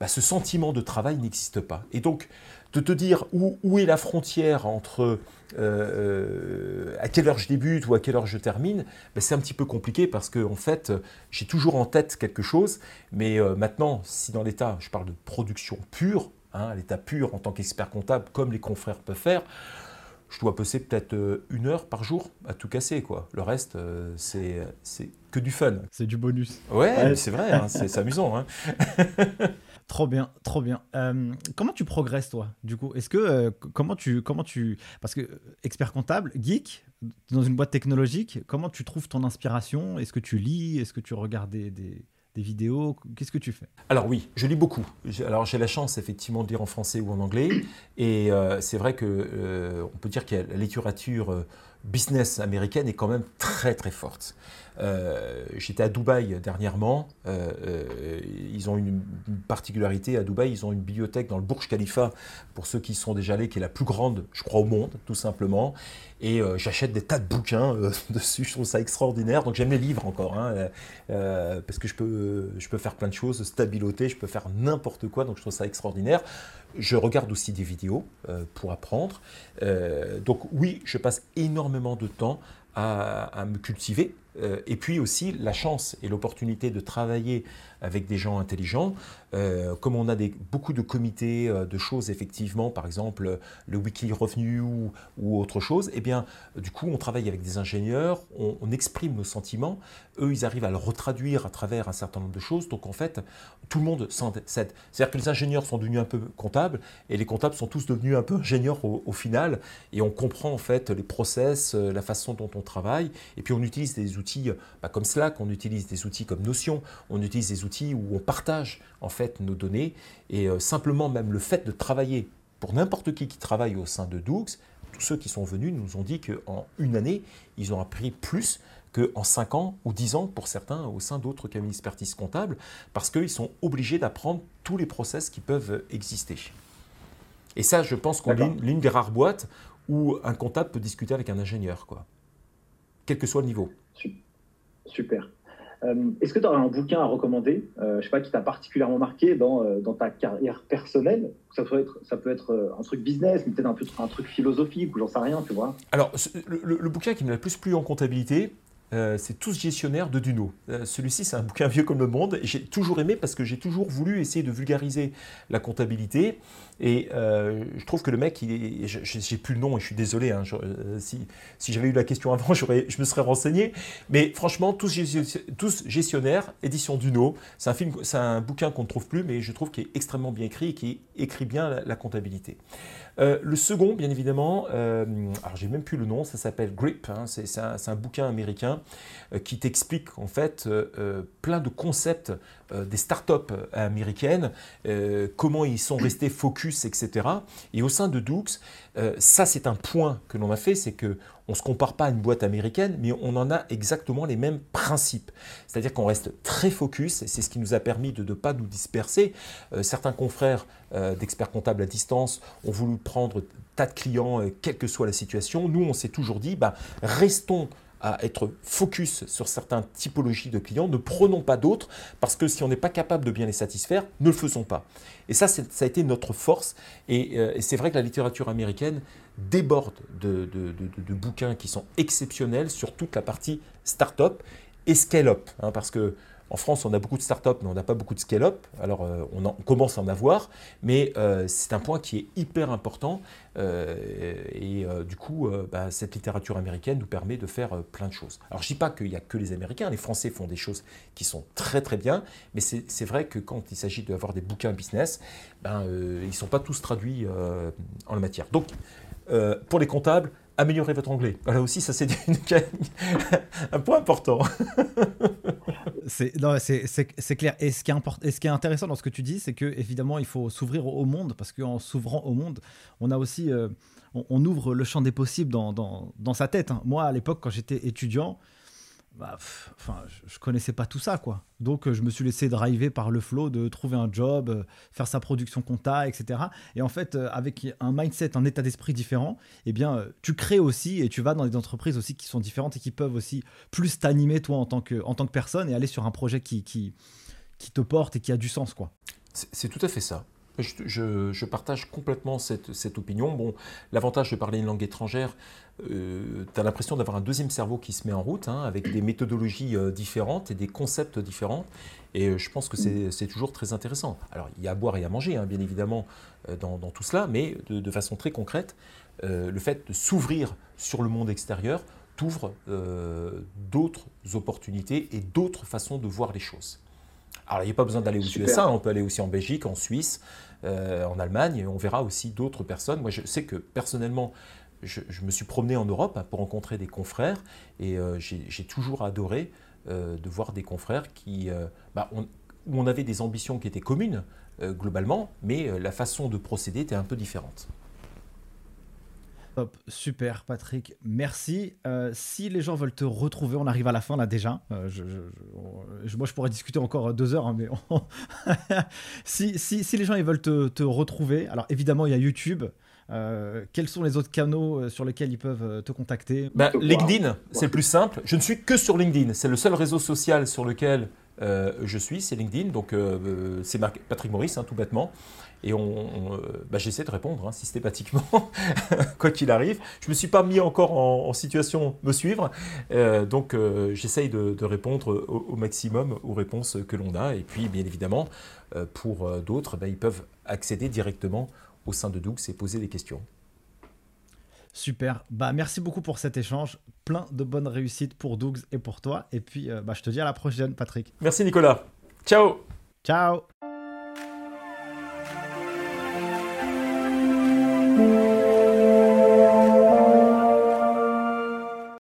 bah, ce sentiment de travail n'existe pas. Et donc, de te dire où, est la frontière entre euh, euh, à quelle heure je débute ou à quelle heure je termine, bah, c'est un petit peu compliqué parce que en fait, j'ai toujours en tête quelque chose, mais euh, maintenant, si dans l'état, je parle de production pure, hein, l'état pur en tant qu'expert comptable, comme les confrères peuvent faire, je dois passer peut-être euh, une heure par jour à tout casser. Quoi. Le reste, euh, c'est, c'est que du fun. C'est du bonus. Ouais, c'est vrai, hein, c'est, amusant. Hein. Trop bien, trop bien. Euh, comment tu progresses toi, du coup? Est-ce que comment tu comment tu parce que expert comptable, geek dans une boîte technologique, comment tu trouves ton inspiration? Est-ce que tu lis? Est-ce que tu regardes des, des vidéos Qu'est-ce que tu fais? Alors oui, je lis beaucoup. Alors j'ai la chance effectivement de lire en français ou en anglais. Et euh, c'est vrai que euh, on peut dire que la littérature euh, business américaine est quand même très très forte. Euh, j'étais à Dubaï dernièrement. Euh, euh, ils ont une, particularité à Dubaï. Ils ont une bibliothèque dans le Burj Khalifa, pour ceux qui sont déjà allés, qui est la plus grande, je crois, au monde, tout simplement. Et j'achète des tas de bouquins dessus. Je trouve ça extraordinaire. Donc j'aime les livres encore, hein, parce que je peux, je peux faire plein de choses, stabiloter, je peux faire n'importe quoi. Donc je trouve ça extraordinaire. Je regarde aussi des vidéos pour apprendre. donc oui, je passe énormément de temps à me cultiver et puis aussi la chance et l'opportunité de travailler avec des gens intelligents. Euh, comme on a beaucoup de comités euh, de choses, effectivement, par exemple le Weekly Revenu ou, autre chose, eh bien, du coup, on travaille avec des ingénieurs, on, exprime nos sentiments, eux, ils arrivent à le retraduire à travers un certain nombre de choses, donc en fait, tout le monde s'aide. C'est-à-dire que les ingénieurs sont devenus un peu comptables, et les comptables sont tous devenus un peu ingénieurs au, final, et on comprend en fait les process, la façon dont on travaille, et puis on utilise des outils bah, comme Slack, on utilise des outils comme Notion, on utilise des outils où on partage en fait nos données et euh, simplement même le fait de travailler pour n'importe qui qui travaille au sein de Doux, tous ceux qui sont venus nous ont dit qu'en une année, ils ont appris plus qu'en 5 ans ou 10 ans pour certains au sein d'autres cabinets d'expertise comptable, parce qu'ils sont obligés d'apprendre tous les process qui peuvent exister. Et ça, je pense qu'on est l'une des rares boîtes où un comptable peut discuter avec un ingénieur, quoi. quel que soit le niveau. Super. Euh, est-ce que tu aurais un bouquin à recommander, euh, je sais pas, qui t'a particulièrement marqué dans, euh, dans, ta carrière personnelle? Ça peut, être, ça peut être un truc business, mais peut-être un, un truc philosophique ou j'en sais rien, tu vois Alors, le, le, bouquin qui m'a le plus plu en comptabilité, c'est Tous gestionnaires de Duno. Celui-ci, c'est un bouquin vieux comme le monde j'ai toujours aimé parce que j'ai toujours voulu essayer de vulgariser la comptabilité. Et euh, je trouve que le mec, j'ai plus le nom et je suis désolé, hein, euh, si, j'avais eu la question avant, je me serais renseigné. Mais franchement, tous, gestionnaires, édition Duno, c'est un, un bouquin qu'on ne trouve plus, mais je trouve qu'il est extrêmement bien écrit et qui écrit bien la, comptabilité. Euh, le second, bien évidemment, alors j'ai même plus le nom, ça s'appelle Grip, hein, c'est un, un, bouquin américain qui t'explique en fait plein de concepts des startups américaines, comment ils sont restés focus etc. Et au sein de euh, ça c'est un point que l'on a fait, c'est que on ne se compare pas à une boîte américaine, mais on en a exactement les mêmes principes. C'est-à-dire qu'on reste très focus, et c'est ce qui nous a permis de ne pas nous disperser. Euh, certains confrères euh, d'experts comptables à distance ont voulu prendre tas de clients, quelle que soit la situation. Nous, on s'est toujours dit, bah, restons à être focus sur certaines typologies de clients, ne prenons pas d'autres, parce que si on n'est pas capable de bien les satisfaire, ne le faisons pas. Et ça, ça a été notre force, euh, et, c'est vrai que la littérature américaine déborde de, bouquins qui sont exceptionnels sur toute la partie start-up et scale-up, hein, parce que en France, on a beaucoup de startups, mais on n'a pas beaucoup de scale-up. Alors, euh, on, commence à en avoir, mais euh, c'est un point qui est hyper important. Euh, et du coup, bah, cette littérature américaine nous permet de faire plein de choses. Alors, je ne dis pas qu'il n'y a que les Américains. Les Français font des choses qui sont très très bien, mais c'est vrai que quand il s'agit d'avoir des bouquins business, ben, ils ne sont pas tous traduits en la matière. Donc, pour les comptables, améliorer votre anglais. Voilà aussi, ça c'est un point important. c'est clair. Et ce, qui est ce qui est intéressant dans ce que tu dis, c'est que évidemment, il faut s'ouvrir au monde, parce qu'en s'ouvrant au monde, on a aussi, euh, on, ouvre le champ des possibles dans, dans, dans sa tête. Hein. Moi, à l'époque, quand j'étais étudiant, bah, enfin, je, connaissais pas tout ça, quoi. Donc, je me suis laissé driver par le flow de trouver un job, euh, faire sa production compta, etc. Et en fait, euh, avec un mindset, un état d'esprit différent, eh bien, euh, tu crées aussi et tu vas dans des entreprises aussi qui sont différentes et qui peuvent aussi plus t'animer, toi, en tant, que, en tant que personne et aller sur un projet qui, qui, qui te porte et qui a du sens, quoi. C'est tout à fait ça. Je, partage complètement cette, opinion. Bon, l'avantage de parler une langue étrangère, euh, tu as l'impression d'avoir un deuxième cerveau qui se met en route, hein, avec des méthodologies euh, différentes et des concepts différents. Et euh, je pense que c'est toujours très intéressant. Alors, il y a à boire et à manger, hein, bien évidemment, dans, tout cela, mais de, façon très concrète, le fait de s'ouvrir sur le monde extérieur t'ouvre d'autres opportunités et d'autres façons de voir les choses. Alors, il n'y a pas besoin d'aller aux USA, on peut aller aussi en Belgique, en Suisse, euh, en Allemagne, on verra aussi d'autres personnes. Moi, je sais que personnellement, je, me suis promené en Europe hein, pour rencontrer des confrères et euh, j'ai toujours adoré euh, de voir des confrères qui, bah, où on avait des ambitions qui étaient communes globalement, mais la façon de procéder était un peu différente super Patrick, merci. Euh, si les gens veulent te retrouver, on arrive à la fin là déjà. Euh, moi je pourrais discuter encore deux heures, hein, mais si, les gens veulent te, retrouver, alors évidemment il y a YouTube. Euh, quels sont les autres canaux sur lesquels ils peuvent te contacter bah, LinkedIn, c'est le plus simple. Je ne suis que sur LinkedIn. C'est le seul réseau social sur lequel je suis, c'est LinkedIn. Donc c'est Patrick Maurice, hein, tout bêtement. Et on, euh, bah, j'essaie de répondre hein, systématiquement, quoi qu'il arrive. Je ne me suis pas mis encore en, situation de me suivre, euh, donc euh, j'essaye de, répondre au, maximum aux réponses que l'on a. Et puis, bien évidemment, pour d'autres, bah, ils peuvent accéder directement au sein de Doux et poser des questions. Super. Bah, merci beaucoup pour cet échange. Plein de bonnes réussites pour Dougs et pour toi. Et puis, bah, je te dis à la prochaine, Patrick. Merci, Nicolas. Ciao. Ciao.